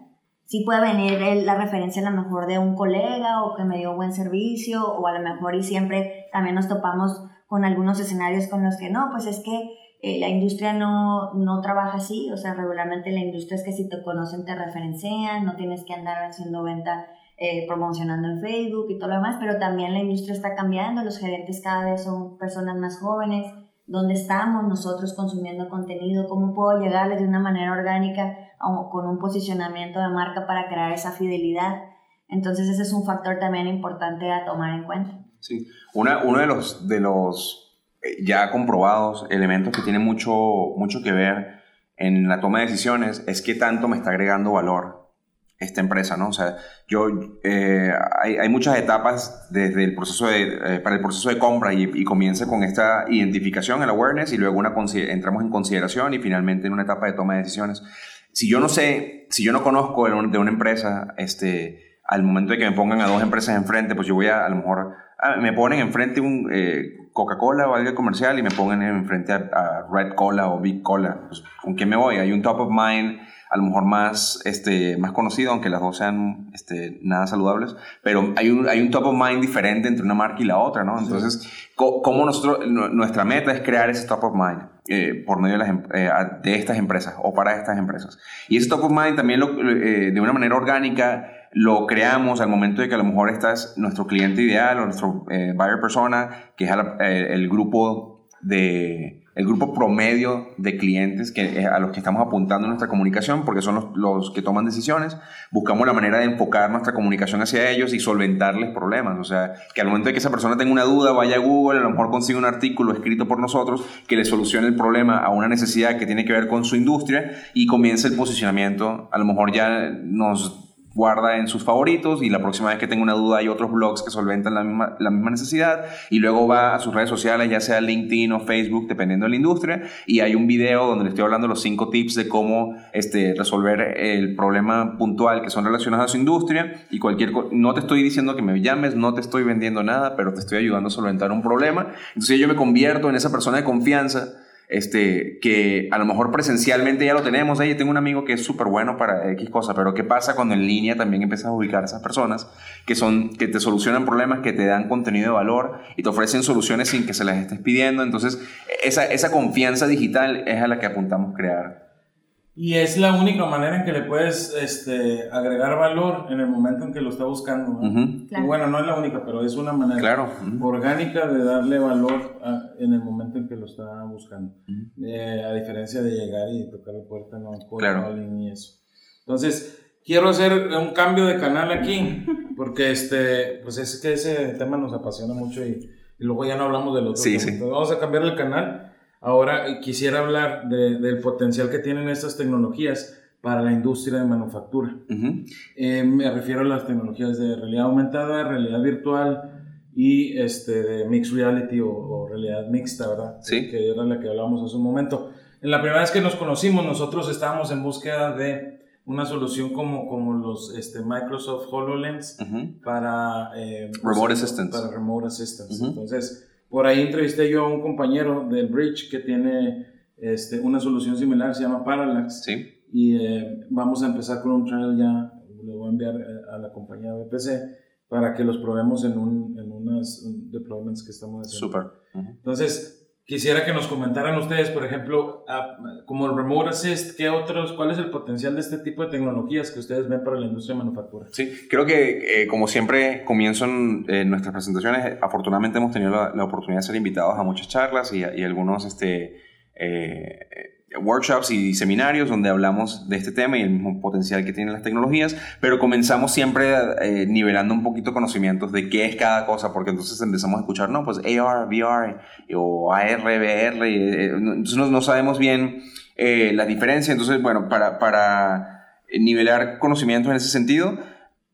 Speaker 3: sí puede venir la referencia a lo mejor de un colega o que me dio buen servicio o a lo mejor y siempre también nos topamos con algunos escenarios con los que no, pues es que eh, la industria no, no trabaja así, o sea, regularmente la industria es que si te conocen te referencian, no tienes que andar haciendo venta eh, promocionando en Facebook y todo lo demás, pero también la industria está cambiando, los gerentes cada vez son personas más jóvenes, ¿dónde estamos nosotros consumiendo contenido? ¿Cómo puedo llegarles de una manera orgánica con un posicionamiento de marca para crear esa fidelidad? Entonces ese es un factor también importante a tomar en cuenta.
Speaker 2: Sí, Una, uno de los, de los ya comprobados, elementos que tienen mucho, mucho que ver en la toma de decisiones, es qué tanto me está agregando valor esta empresa, ¿no? O sea, yo, eh, hay, hay, muchas etapas desde el proceso de, eh, para el proceso de compra y, y, comienza con esta identificación, el awareness, y luego una, entramos en consideración y finalmente en una etapa de toma de decisiones. Si yo no sé, si yo no conozco de una empresa, este, al momento de que me pongan a dos empresas enfrente, pues yo voy a, a lo mejor, ah, me ponen enfrente un... Eh, Coca-Cola o algo comercial y me pongan enfrente a, a Red Cola o Big Cola. Pues, ¿Con qué me voy? Hay un top of mind a lo mejor más, este, más conocido, aunque las dos sean este, nada saludables, pero hay un, hay un top of mind diferente entre una marca y la otra, ¿no? Entonces, ¿cómo nosotros, nuestra meta es crear ese top of mind eh, por medio de, las, em, eh, de, estas empresas o para estas empresas? Y ese top of mind también lo, eh, de una manera orgánica lo creamos al momento de que a lo mejor estás nuestro cliente ideal o nuestro eh, buyer persona, que es eh, el grupo de el grupo promedio de clientes que, a los que estamos apuntando nuestra comunicación, porque son los, los, que toman decisiones, buscamos la manera de enfocar nuestra comunicación hacia ellos y solventarles problemas. O sea, que al momento de que esa persona tenga una duda, vaya a Google, a lo mejor consiga un artículo escrito por nosotros que le solucione el problema a una necesidad que tiene que ver con su industria y comience el posicionamiento. A lo mejor ya nos guarda en sus favoritos y la próxima vez que tenga una duda hay otros blogs que solventan la misma, la misma necesidad y luego va a sus redes sociales, ya sea LinkedIn o Facebook, dependiendo de la industria, y hay un video donde le estoy hablando los cinco tips de cómo este, resolver el problema puntual que son relacionados a su industria y cualquier no te estoy diciendo que me llames, no te estoy vendiendo nada, pero te estoy ayudando a solventar un problema. Entonces yo me convierto en esa persona de confianza este, que a lo mejor presencialmente ya lo tenemos, ahí tengo un amigo que es súper bueno para X cosa, pero ¿qué pasa cuando en línea también empiezas a ubicar a esas personas que, son, que te solucionan problemas, que te dan contenido de valor y te ofrecen soluciones sin que se las estés pidiendo? Entonces, esa, esa confianza digital es a la que apuntamos crear.
Speaker 1: Y es la única manera en que le puedes este, agregar valor en el momento en que lo está buscando. bueno, no es la única, pero es una manera orgánica de darle valor en el momento en que lo está buscando. Eh, a diferencia de llegar y tocar la puerta, no, claro. y eso. Entonces, quiero hacer un cambio de canal aquí, porque este, pues es que ese tema nos apasiona mucho y, luego ya no hablamos del otro. Sí, sí. Entonces, vamos a cambiar el canal Ahora eh, quisiera hablar del potencial que tienen estas tecnologías para la industria de manufactura. Eh, me refiero a las tecnologías de realidad aumentada, realidad virtual y este, de mixed reality o, realidad mixta, ¿verdad?
Speaker 2: Sí.
Speaker 1: Que era la que hablábamos hace un momento. En la primera vez que nos conocimos, nosotros estábamos en búsqueda de una solución como, como los este, Microsoft HoloLens para...
Speaker 2: Eh, remote Assistance.
Speaker 1: Para Remote Assistance. Entonces, por ahí entrevisté yo a un compañero del Bridge que tiene este, una solución similar, se llama Parallax.
Speaker 2: Sí.
Speaker 1: Y eh, vamos a empezar con un trial ya, le voy a enviar eh, a la compañía BPC para que los probemos en, un, en unas deployments que estamos haciendo.
Speaker 2: Súper.
Speaker 1: Entonces, Quisiera que nos comentaran ustedes, por ejemplo, como el Remote Assist, ¿qué otros, cuál es el potencial de este tipo de tecnologías que ustedes ven para la industria de manufactura?
Speaker 2: Sí, creo que eh, como siempre comienzo en, nuestras presentaciones, afortunadamente hemos tenido la, oportunidad de ser invitados a muchas charlas y, y algunos este, eh, workshops y seminarios donde hablamos de este tema y el mismo potencial que tienen las tecnologías, pero comenzamos siempre eh, nivelando un poquito conocimientos de qué es cada cosa, porque entonces empezamos a escuchar, no, pues AR, VR o AR, VR, eh, entonces no, sabemos bien eh, la diferencia, entonces bueno, para, para nivelar conocimientos en ese sentido,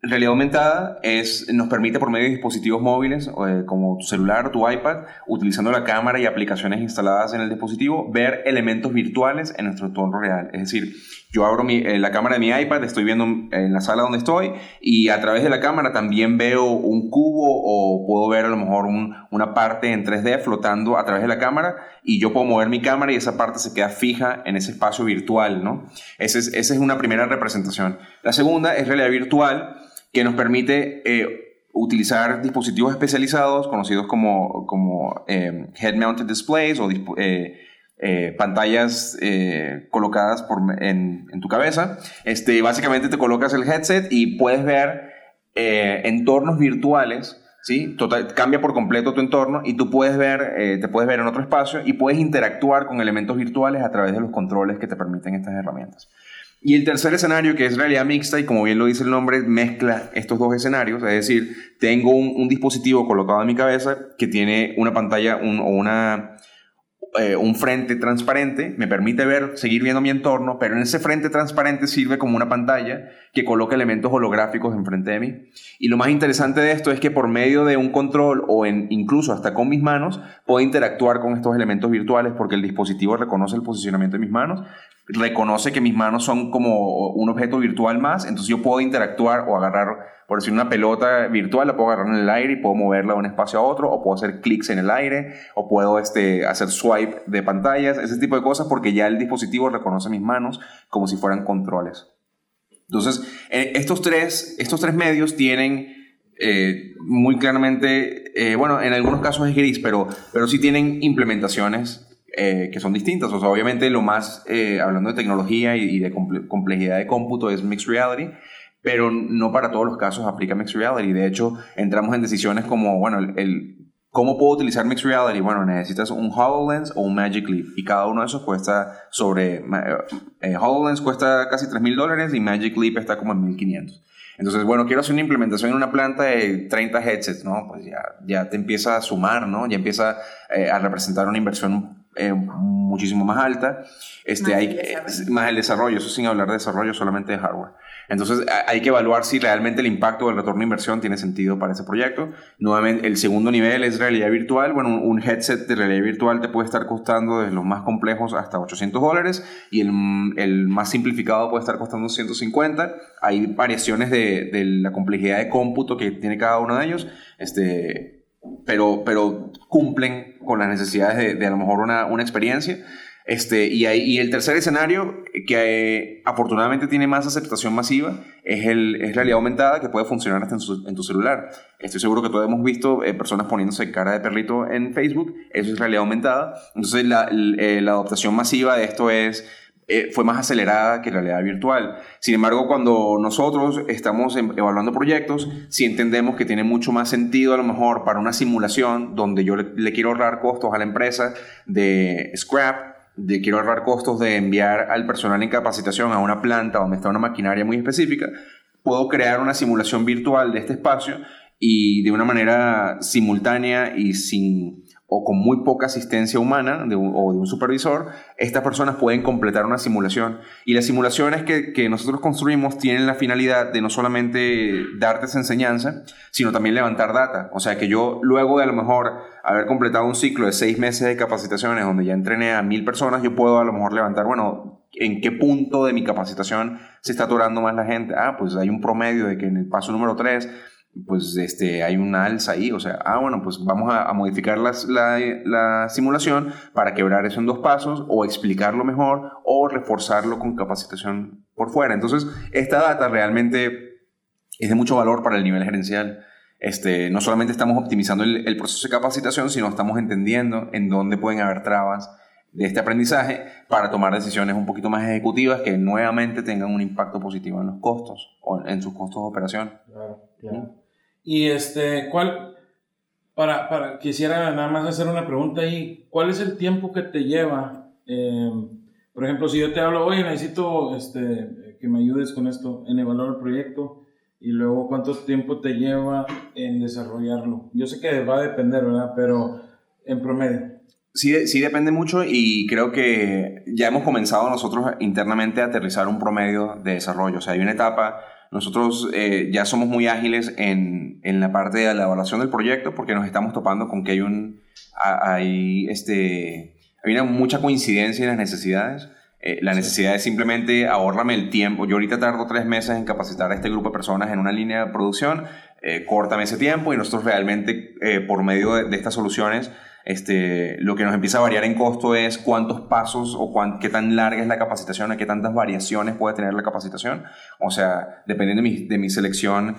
Speaker 2: realidad aumentada es, nos permite por medio de dispositivos móviles eh, como tu celular o tu iPad, utilizando la cámara y aplicaciones instaladas en el dispositivo, ver elementos virtuales en nuestro entorno real. Es decir, yo abro eh, la cámara de mi iPad, estoy viendo en la sala donde estoy y a través de la cámara también veo un cubo o puedo ver a lo mejor una parte en 3D flotando a través de la cámara y yo puedo mover mi cámara y esa parte se queda fija en ese espacio virtual, ¿no? Esa es, esa es una primera representación. La segunda es realidad virtual que nos permite eh, utilizar dispositivos especializados conocidos como, como eh, head-mounted displays o eh, pantallas colocadas por, en, en, tu cabeza. Este, básicamente te colocas el headset y puedes ver entornos virtuales. ¿Sí? Cambia por completo tu entorno y tú puedes ver, te puedes ver en otro espacio y puedes interactuar con elementos virtuales a través de los controles que te permiten estas herramientas. Y el tercer escenario, que es realidad mixta, y como bien lo dice el nombre, mezcla estos dos escenarios, es decir, tengo un, dispositivo colocado en mi cabeza que tiene una pantalla o una, eh, un frente transparente, me permite ver, seguir viendo mi entorno, pero en ese frente transparente sirve como una pantalla que coloca elementos holográficos enfrente de mí. Y lo más interesante de esto es que por medio de un control o incluso hasta con mis manos, puedo interactuar con estos elementos virtuales porque el dispositivo reconoce el posicionamiento de mis manos, reconoce que mis manos son como un objeto virtual más, entonces yo puedo interactuar o agarrar, por decir, una pelota virtual, la puedo agarrar en el aire y puedo moverla de un espacio a otro, o puedo hacer clics en el aire, o puedo este, hacer swipe de pantallas, ese tipo de cosas, porque ya el dispositivo reconoce mis manos como si fueran controles. Entonces, eh, estos, tres, estos tres medios tienen eh, muy claramente, eh, bueno, en algunos casos es gris, pero, pero sí tienen implementaciones eh, que son distintas. O sea, obviamente lo más, eh, hablando de tecnología y, de complejidad de cómputo, es Mixed Reality, pero no para todos los casos aplica Mixed Reality. De hecho, entramos en decisiones como, bueno, el, ¿cómo puedo utilizar Mixed Reality? Bueno, necesitas un HoloLens o un Magic Leap, y cada uno de esos cuesta sobre, eh, HoloLens cuesta casi 3 mil dólares y Magic Leap está como en 1500. Entonces, bueno, quiero hacer una implementación en una planta de 30 headsets, ¿no? Pues ya, ya te empieza a sumar, ¿no? Ya empieza a representar una inversión eh, muchísimo más alta. Este, más, hay, el más el desarrollo, eso sin hablar de desarrollo solamente de hardware. Entonces hay que evaluar si realmente el impacto del retorno de inversión tiene sentido para ese proyecto. Nuevamente, el segundo nivel es realidad virtual. Bueno, un headset de realidad virtual te puede estar costando desde los más complejos hasta 800 dólares y el, el más simplificado puede estar costando 150. Hay variaciones de, de la complejidad de cómputo que tiene cada uno de ellos. Este, pero, pero cumplen con las necesidades de, de a lo mejor una, una experiencia. Este, y, y, el tercer escenario, que eh, afortunadamente tiene más aceptación masiva, es, el, es realidad aumentada que puede funcionar hasta en, tu celular. Estoy seguro que todos hemos visto eh, personas poniéndose cara de perrito en Facebook, eso es realidad aumentada. Entonces la, eh, la adoptación masiva de esto es eh, fue más acelerada que realidad virtual. Sin embargo, cuando nosotros estamos em, evaluando proyectos, si entendemos que tiene mucho más sentido a lo mejor para una simulación donde yo le, quiero ahorrar costos a la empresa de scrap, de quiero ahorrar costos de enviar al personal en capacitación a una planta donde está una maquinaria muy específica, puedo crear una simulación virtual de este espacio y de una manera simultánea y sin o con muy poca asistencia humana o de un supervisor, estas personas pueden completar una simulación. Y las simulaciones que, que, nosotros construimos tienen la finalidad de no solamente darte esa enseñanza, sino también levantar data. O sea, que yo luego de a lo mejor haber completado un ciclo de seis meses de capacitaciones donde ya entrené a mil personas, yo puedo a lo mejor levantar, bueno, ¿en qué punto de mi capacitación se está atorando más la gente? Ah, pues hay un promedio de que en el paso número tres pues este, hay una alza ahí, o sea, ah, bueno, pues vamos a, modificar las, la, la, simulación para quebrar eso en dos pasos o explicarlo mejor o reforzarlo con capacitación por fuera. Entonces, esta data realmente es de mucho valor para el nivel gerencial. Este, no solamente estamos optimizando el, el proceso de capacitación, sino estamos entendiendo en dónde pueden haber trabas de este aprendizaje para tomar decisiones un poquito más ejecutivas que nuevamente tengan un impacto positivo en los costos o en sus costos de operación.
Speaker 1: Claro, claro. Y este, ¿cuál? Para, para, quisiera nada más hacer una pregunta ahí. ¿Cuál es el tiempo que te lleva? Em, por ejemplo, si yo te hablo, oye, necesito este, que me ayudes con esto, en evaluar el proyecto, y luego cuánto tiempo te lleva en desarrollarlo. Yo sé que va a depender, ¿verdad? Pero en promedio.
Speaker 2: Sí, sí depende mucho y creo que ya hemos comenzado nosotros internamente a aterrizar un promedio de desarrollo. O sea, hay una etapa nosotros eh, ya somos muy ágiles en, en, la parte de la evaluación del proyecto porque nos estamos topando con que hay, un, hay, este, hay una mucha coincidencia en las necesidades. Eh, la necesidad es simplemente ahorrame el tiempo. Yo ahorita tardo tres meses en capacitar a este grupo de personas en una línea de producción, eh, ese tiempo y nosotros realmente eh, por medio de, estas soluciones este, lo que nos empieza a variar en costo es cuántos pasos o qué tan larga es la capacitación, a qué tantas variaciones puede tener la capacitación. O sea, dependiendo de mi, de mi selección,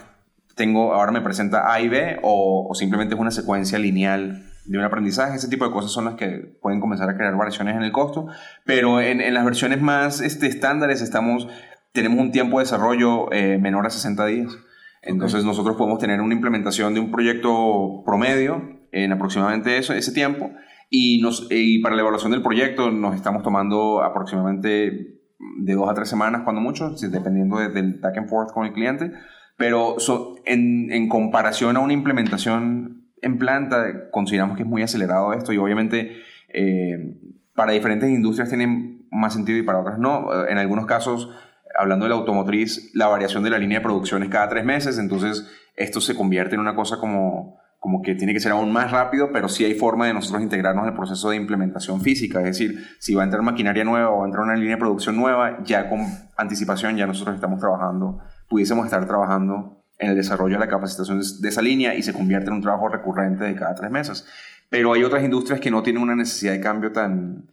Speaker 2: tengo, ahora me presenta A y B o, o simplemente es una secuencia lineal de un aprendizaje, ese tipo de cosas son las que pueden comenzar a crear variaciones en el costo, pero en, en las versiones más este, estándares estamos, tenemos un tiempo de desarrollo eh, menor a 60 días. Entonces nosotros podemos tener una implementación de un proyecto promedio en aproximadamente eso, ese tiempo y, nos, y para la evaluación del proyecto nos estamos tomando aproximadamente de dos a tres semanas, cuando mucho, dependiendo de, del back and forth con el cliente, pero so, en, en comparación a una implementación en planta consideramos que es muy acelerado esto y obviamente eh, para diferentes industrias tiene más sentido y para otras no. En algunos casos, hablando de la automotriz, la variación de la línea de producción es cada tres meses, entonces esto se convierte en una cosa como, como que tiene que ser aún más rápido, pero sí hay forma de nosotros integrarnos en el proceso de implementación física, es decir, si va a entrar maquinaria nueva o va a entrar una línea de producción nueva, ya con anticipación ya nosotros estamos trabajando, pudiésemos estar trabajando en el desarrollo de la capacitación de esa línea y se convierte en un trabajo recurrente de cada tres meses. Pero hay otras industrias que no tienen una necesidad de cambio tan,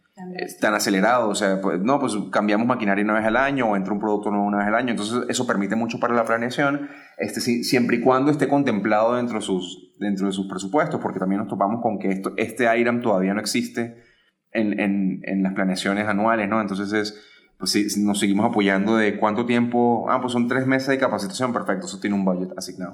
Speaker 2: tan acelerado. O sea, pues, no, pues cambiamos maquinaria una vez al año o entra un producto nuevo una vez al año. Entonces, eso permite mucho para la planeación, este, siempre y cuando esté contemplado dentro de sus, dentro de sus presupuestos, porque también nos topamos con que esto, este IRAM todavía no existe en, en, en las planeaciones anuales, ¿no? Entonces, es pues sí, nos seguimos apoyando de cuánto tiempo, ah, pues son tres meses de capacitación, perfecto, eso tiene un budget asignado.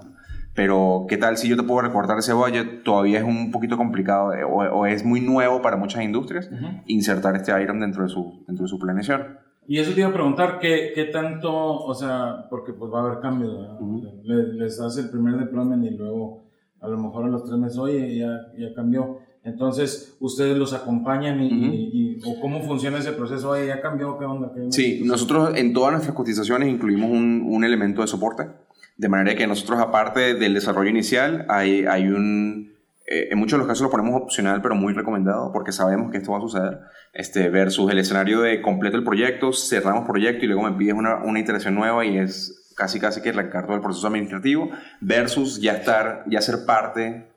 Speaker 2: Pero, ¿qué tal si yo te puedo recortar ese budget? Todavía es un poquito complicado eh, o, o es muy nuevo para muchas industrias uh -huh. insertar este item dentro de su, dentro de su planeación.
Speaker 1: Y eso te iba a preguntar, ¿qué, qué tanto, o sea, porque pues va a haber cambios, uh -huh. les, les hace el primer deployment y luego a lo mejor a los tres meses, oye, ya, ya cambió. Entonces, ustedes los acompañan y, uh -huh. y, y, o cómo funciona ese proceso. Oye, ya cambió, ¿qué onda? ¿Qué
Speaker 2: sí, nosotros en todas nuestras cotizaciones incluimos un, un, elemento de soporte, de manera que nosotros aparte del desarrollo inicial hay, hay un, eh, en muchos de los casos lo ponemos opcional, pero muy recomendado, porque sabemos que esto va a suceder, este, versus el escenario de completo el proyecto, cerramos proyecto y luego me pides una, una iteración nueva y es casi casi que recargo del proceso administrativo, versus ya estar, ya ser parte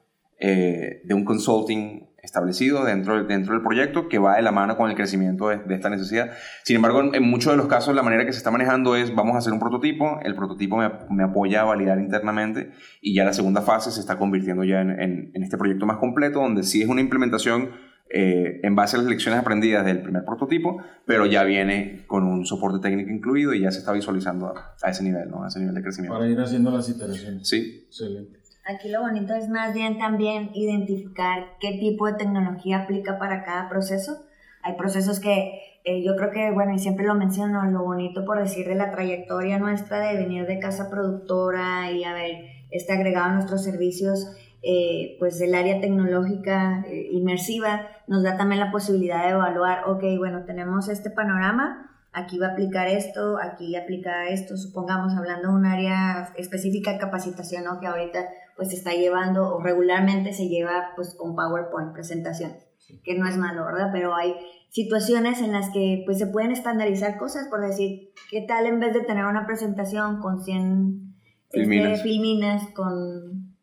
Speaker 2: eh, de un consulting establecido dentro, dentro del proyecto que va de la mano con el crecimiento de, de, esta necesidad. Sin embargo, en muchos de los casos la manera que se está manejando es vamos a hacer un prototipo, el prototipo me, me apoya a validar internamente y ya la segunda fase se está convirtiendo ya en, en, en este proyecto más completo donde sí es una implementación eh, en base a las lecciones aprendidas del primer prototipo, pero ya viene con un soporte técnico incluido y ya se está visualizando a, a ese nivel, ¿no? a ese nivel de crecimiento.
Speaker 1: Para ir haciendo las iteraciones.
Speaker 2: Sí.
Speaker 1: Excelente.
Speaker 3: Aquí lo bonito es más bien también identificar qué tipo de tecnología aplica para cada proceso. Hay procesos que eh, yo creo que, bueno, y siempre lo menciono, lo bonito por decir de la trayectoria nuestra de venir de casa productora y haber este, agregado nuestros servicios, eh, pues del área tecnológica eh, inmersiva, nos da también la posibilidad de evaluar, ok, bueno, tenemos este panorama, aquí va a aplicar esto, aquí aplica esto, supongamos hablando de un área específica de capacitación, ¿no? que ahorita pues se está llevando o regularmente se lleva pues con PowerPoint presentaciones, que no es malo, ¿verdad? Pero hay situaciones en las que pues se pueden estandarizar cosas, por decir, ¿qué tal en vez de tener una presentación con 100 filminas, este, filminas con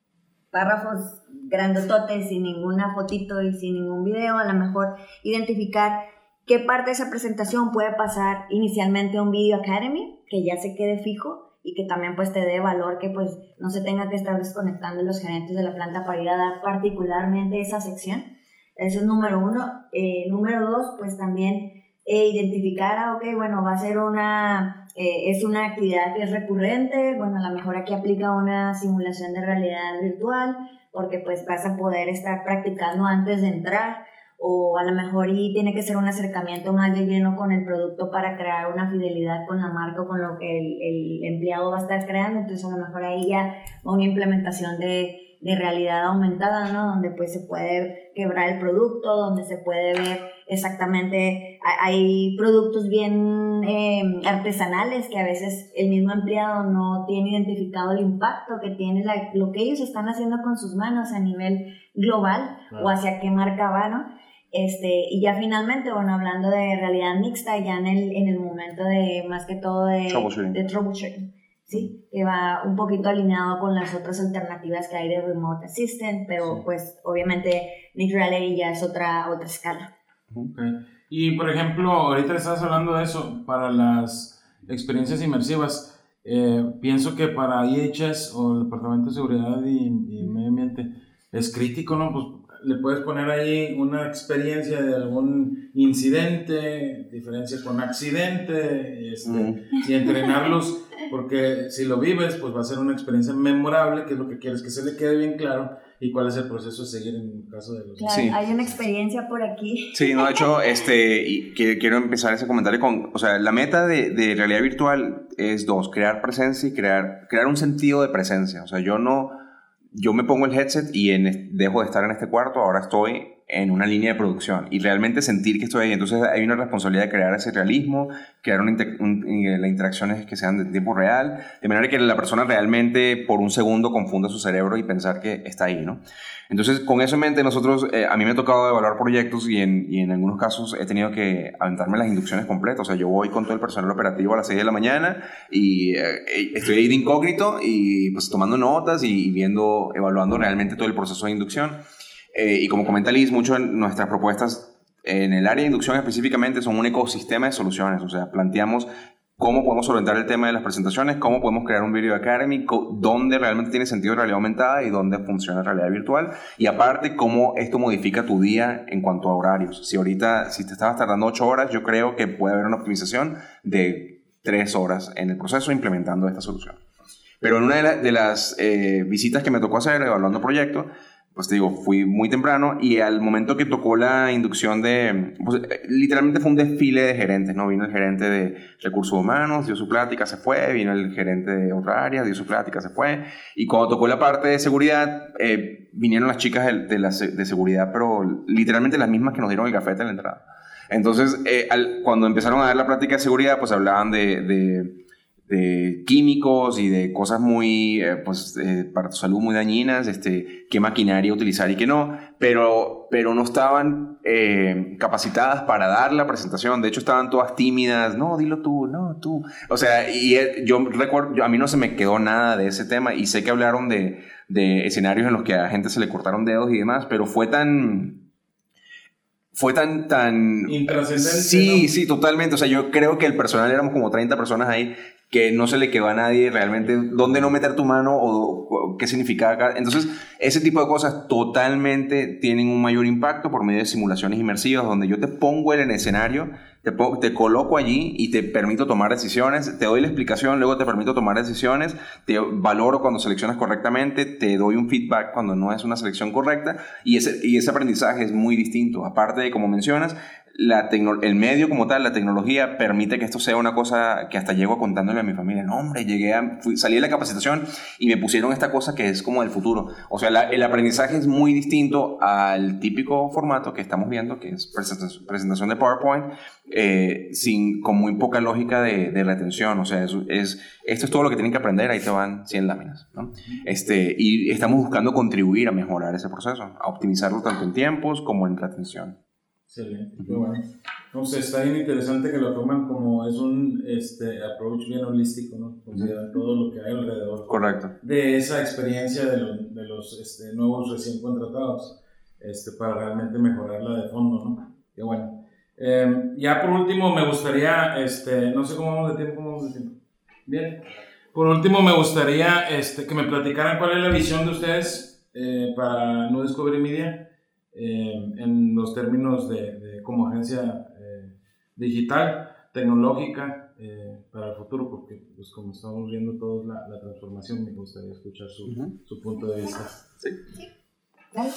Speaker 3: párrafos grandototes sin ninguna fotito y sin ningún video, a lo mejor identificar qué parte de esa presentación puede pasar inicialmente a un Video Academy, que ya se quede fijo y que también pues te dé valor que pues no se tenga que estar desconectando los gerentes de la planta para ir a dar particularmente esa sección. Eso es número uno. Eh, número dos, pues también eh, identificar, ah, ok, bueno, va a ser una, eh, es una actividad que es recurrente, bueno, a lo mejor aquí aplica una simulación de realidad virtual, porque pues vas a poder estar practicando antes de entrar o a lo mejor y tiene que ser un acercamiento más de lleno con el producto para crear una fidelidad con la marca o con lo que el, el empleado va a estar creando, entonces a lo mejor ahí ya una implementación de de realidad aumentada, ¿no? Donde pues se puede quebrar el producto, donde se puede ver exactamente, hay productos bien em, artesanales que a veces el mismo empleado no tiene identificado el impacto que tiene lo que ellos están haciendo con sus manos a nivel global o hacia qué marca va, ¿no? Este, y ya finalmente, bueno, hablando de realidad mixta, ya en el, en el momento de, más que todo, de De troubleshooting ¿sí? Que va un poquito alineado con las otras alternativas que hay de Remote Assistant, pero pues obviamente Mixed Reality ya es otra, otra escala.
Speaker 1: Y por ejemplo, ahorita estás hablando de eso, para las experiencias inmersivas, eh, pienso que para IHS o el Departamento de Seguridad y, y Medio Ambiente es crítico, ¿no? Pues le puedes poner ahí una experiencia de algún incidente, diferencia con accidente, este, y entrenarlos, porque si lo vives, pues va a ser una experiencia memorable, que es lo que quieres que se le quede bien claro, y cuál es el proceso de seguir en el caso de los...
Speaker 3: Claro, sí. hay una experiencia por aquí.
Speaker 2: Sí, no, de hecho, <laughs> este, y quiero empezar ese comentario con, o sea, la meta de, de realidad virtual es dos, crear presencia y crear, crear un sentido de presencia, o sea, yo no yo me pongo el headset y en, dejo de estar en este cuarto, ahora estoy en una línea de producción y realmente sentir que estoy ahí. Entonces hay una responsabilidad de crear ese realismo, crear una eh, las interacciones que sean de tiempo real, de manera que la persona realmente por un segundo confunda su cerebro y pensar que está ahí, ¿no? Entonces, con eso en mente, nosotros, eh, a mí me ha tocado evaluar proyectos y en, y en, algunos casos he tenido que aventarme las inducciones completas. O sea, yo voy con todo el personal operativo a las 6 de la mañana y eh, estoy ahí de incógnito y pues tomando notas y, viendo, evaluando realmente todo el proceso de inducción. Eh, y como comenta Liz, mucho en nuestras propuestas en el área de inducción específicamente son un ecosistema de soluciones. O sea, planteamos cómo podemos solventar el tema de las presentaciones, cómo podemos crear un video academy, dónde realmente tiene sentido realidad aumentada y dónde funciona realidad virtual. Y aparte, cómo esto modifica tu día en cuanto a horarios. Si ahorita, si te estabas tardando 8 horas, yo creo que puede haber una optimización de 3 horas en el proceso implementando esta solución. Pero en una de, las eh, visitas que me tocó hacer evaluando proyectos, pues te digo, fui muy temprano y al momento que tocó la inducción de, pues, literalmente fue un desfile de gerentes, ¿no? Vino el gerente de recursos humanos, dio su plática, se fue, vino el gerente de otra área, dio su plática, se fue, y cuando tocó la parte de seguridad, eh, vinieron las chicas de, de, la, de, seguridad, pero literalmente las mismas que nos dieron el café en la entrada. Entonces, eh, cuando empezaron a dar la plática de seguridad, pues hablaban de, de de químicos y de cosas muy, eh, pues, para tu salud muy dañinas, este, qué maquinaria utilizar y qué no, pero, pero no estaban eh, capacitadas para dar la presentación. De hecho, estaban todas tímidas, no, dilo tú, no, tú. O sea, y eh, yo recuerdo, a mí no se me quedó nada de ese tema y sé que hablaron de, de escenarios en los que a la gente se le cortaron dedos y demás, pero fue tan fue tan, tan...
Speaker 1: Intrascendente.
Speaker 2: Sí, sí, totalmente. O sea, yo creo que el personal éramos como 30 personas ahí que no se le quedó a nadie realmente dónde no meter tu mano o, qué significaba. Entonces, ese tipo de cosas totalmente tienen un mayor impacto por medio de simulaciones inmersivas, donde yo te pongo en el escenario, te, te coloco allí y te permito tomar decisiones, te doy la explicación, luego te permito tomar decisiones, te valoro cuando seleccionas correctamente, te doy un feedback cuando no es una selección correcta y ese, y ese aprendizaje es muy distinto. Aparte de, como mencionas, la el medio como tal, la tecnología, permite que esto sea una cosa que hasta llego contándole a mi familia. No, hombre, llegué a, salí de la capacitación y me pusieron esta cosa que es como del futuro. O sea, el aprendizaje es muy distinto al típico formato que estamos viendo, que es presentación de PowerPoint, eh, sin, con muy poca lógica de, de retención. O sea, es, es, esto es todo lo que tienen que aprender, ahí te van 100 láminas. ¿no? Este, y estamos buscando contribuir a mejorar ese proceso, a optimizarlo tanto en tiempos como en retención.
Speaker 1: Excelente, qué bueno. No sé, está bien interesante que lo toman como es un este, approach bien holístico, ¿no? Consideran todo lo que hay alrededor.
Speaker 2: Correcto.
Speaker 1: De esa experiencia de, de los este, nuevos recién contratados, este, para realmente mejorarla de fondo, ¿no? Qué bueno. Em, ya por último, me gustaría, este, no sé cómo vamos de tiempo, cómo vamos de tiempo. Bien. Por último, me gustaría este, que me platicaran cuál es la visión de ustedes eh, para No Discovery Media eh, en los términos de, como agencia eh, digital, tecnológica eh, para el futuro, porque pues como estamos viendo todos la, la transformación, me gustaría escuchar su, su punto de vista.
Speaker 2: Sí.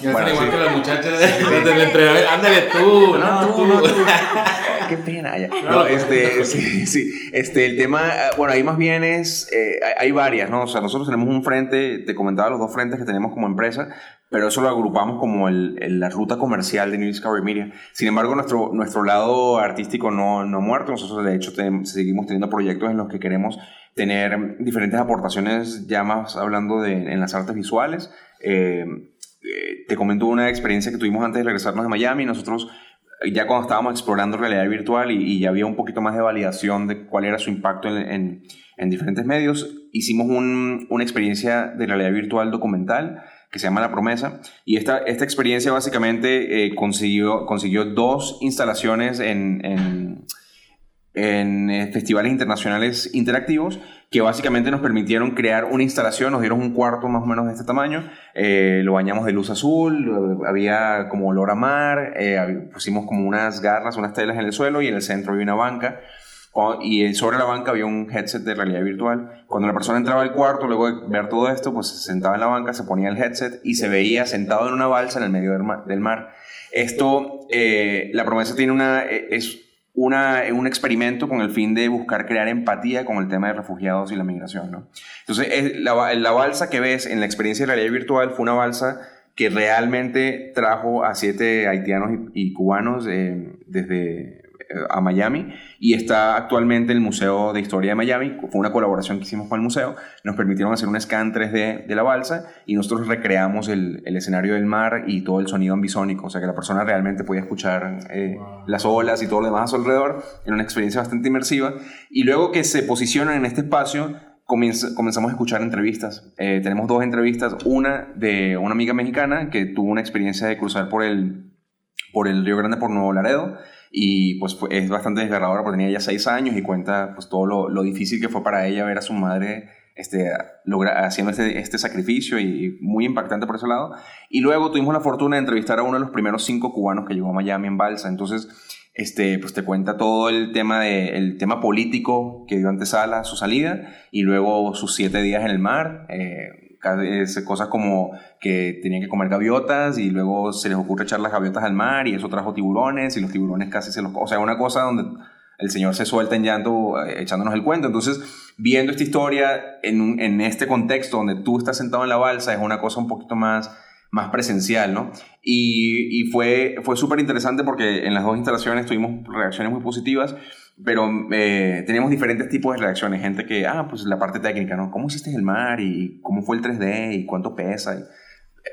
Speaker 1: Ya bueno, igual que las muchachas <laughs> de Ándale tú, no, tú, no, tú. <laughs>
Speaker 2: Qué pena. Ya. No, este, sí, sí. Este, el tema, bueno, ahí más bien es, eh, hay varias, ¿no? O sea, nosotros tenemos un frente, te comentaba los dos frentes que tenemos como empresa, pero eso lo agrupamos como el, la ruta comercial de New Discovery Media. Sin embargo, nuestro, nuestro lado artístico no, no ha muerto. Nosotros, de hecho, seguimos teniendo proyectos en los que queremos tener diferentes aportaciones, ya más hablando de en las artes visuales. Eh, eh, te comento una experiencia que tuvimos antes de regresarnos de Miami. Nosotros ya cuando estábamos explorando realidad virtual y, ya había un poquito más de validación de cuál era su impacto en, en, diferentes medios, hicimos un, una experiencia de realidad virtual documental que se llama La Promesa. Y esta, esta experiencia básicamente eh, consiguió, consiguió dos instalaciones en, en, en eh, festivales internacionales interactivos que básicamente nos permitieron crear una instalación, nos dieron un cuarto más o menos de este tamaño, eh, lo bañamos de luz azul, había como olor a mar, pusimos como unas garras, unas telas en el suelo y en el centro había una banca y sobre la banca había un headset de realidad virtual. Cuando la persona entraba al cuarto, luego de ver todo esto, pues se sentaba en la banca, se ponía el headset y se veía sentado en una balsa en el medio del mar. Esto, eh, la promesa tiene una, es una, un experimento con el fin de buscar crear empatía con el tema de refugiados y la migración. ¿no? Entonces, la, la, balsa que ves en la experiencia de realidad virtual fue una balsa que realmente trajo a siete haitianos y, cubanos eh, desde a Miami y está actualmente en el Museo de Historia de Miami. Fue una colaboración que hicimos con el museo. Nos permitieron hacer un scan 3D de la balsa y nosotros recreamos el, el escenario del mar y todo el sonido ambisónico. O sea que la persona realmente podía escuchar eh, las olas y todo lo demás a su alrededor. en una experiencia bastante inmersiva. Y luego que se posicionan en este espacio, comenzamos a escuchar entrevistas. Eh, tenemos dos entrevistas, una de una amiga mexicana que tuvo una experiencia de cruzar por el, por el Río Grande por Nuevo Laredo y pues es bastante desgarradora porque tenía ya seis años y cuenta pues todo lo, lo, difícil que fue para ella ver a su madre este, logra, haciendo este, este sacrificio y, muy impactante por ese lado. Y luego tuvimos la fortuna de entrevistar a uno de los primeros cinco cubanos que llegó a Miami en balsa. Entonces, este, pues te cuenta todo el tema, de, el tema político que dio antesala su salida y luego sus siete días en el mar. Eh, cosas como que tenían que comer gaviotas y luego se les ocurre echar las gaviotas al mar y eso trajo tiburones y los tiburones casi se los... O sea, una cosa donde el señor se suelta en llanto eh, echándonos el cuento. Entonces, viendo esta historia en, en este contexto donde tú estás sentado en la balsa es una cosa un poquito más más presencial, ¿no? Y, y fue, fue súper interesante porque en las dos instalaciones tuvimos reacciones muy positivas pero eh, teníamos diferentes tipos de reacciones. Gente que, ah, pues la parte técnica, ¿no? ¿Cómo hiciste el mar? ¿Y cómo fue el 3D? ¿Y cuánto pesa? Eh,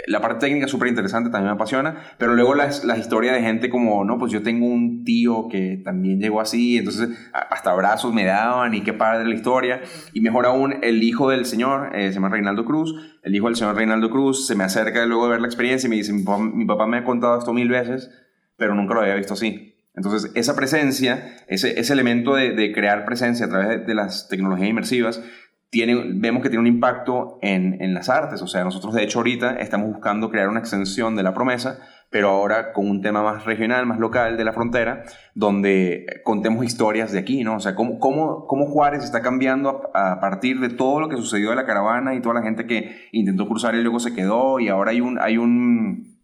Speaker 2: la parte técnica es súper interesante, también me apasiona, pero luego las, las historias de gente como, no, pues yo tengo un tío que también llegó así, entonces hasta abrazos me daban y qué padre la historia. Y mejor aún, el hijo del señor, eh, se llama Reinaldo Cruz, el hijo del señor Reinaldo Cruz se me acerca luego de ver la experiencia y me dice, mi papá me ha contado esto mil veces, pero nunca lo había visto así. Entonces, esa presencia, ese, ese elemento de, de, crear presencia a través de, las tecnologías inmersivas, tiene, vemos que tiene un impacto en, en, las artes. O sea, nosotros de hecho ahorita estamos buscando crear una extensión de la promesa, pero ahora con un tema más regional, más local de la frontera, donde contemos historias de aquí, ¿no? O sea, cómo, cómo, cómo Juárez está cambiando a, a, partir de todo lo que sucedió de la caravana y toda la gente que intentó cruzar y luego se quedó, y ahora hay un... Hay un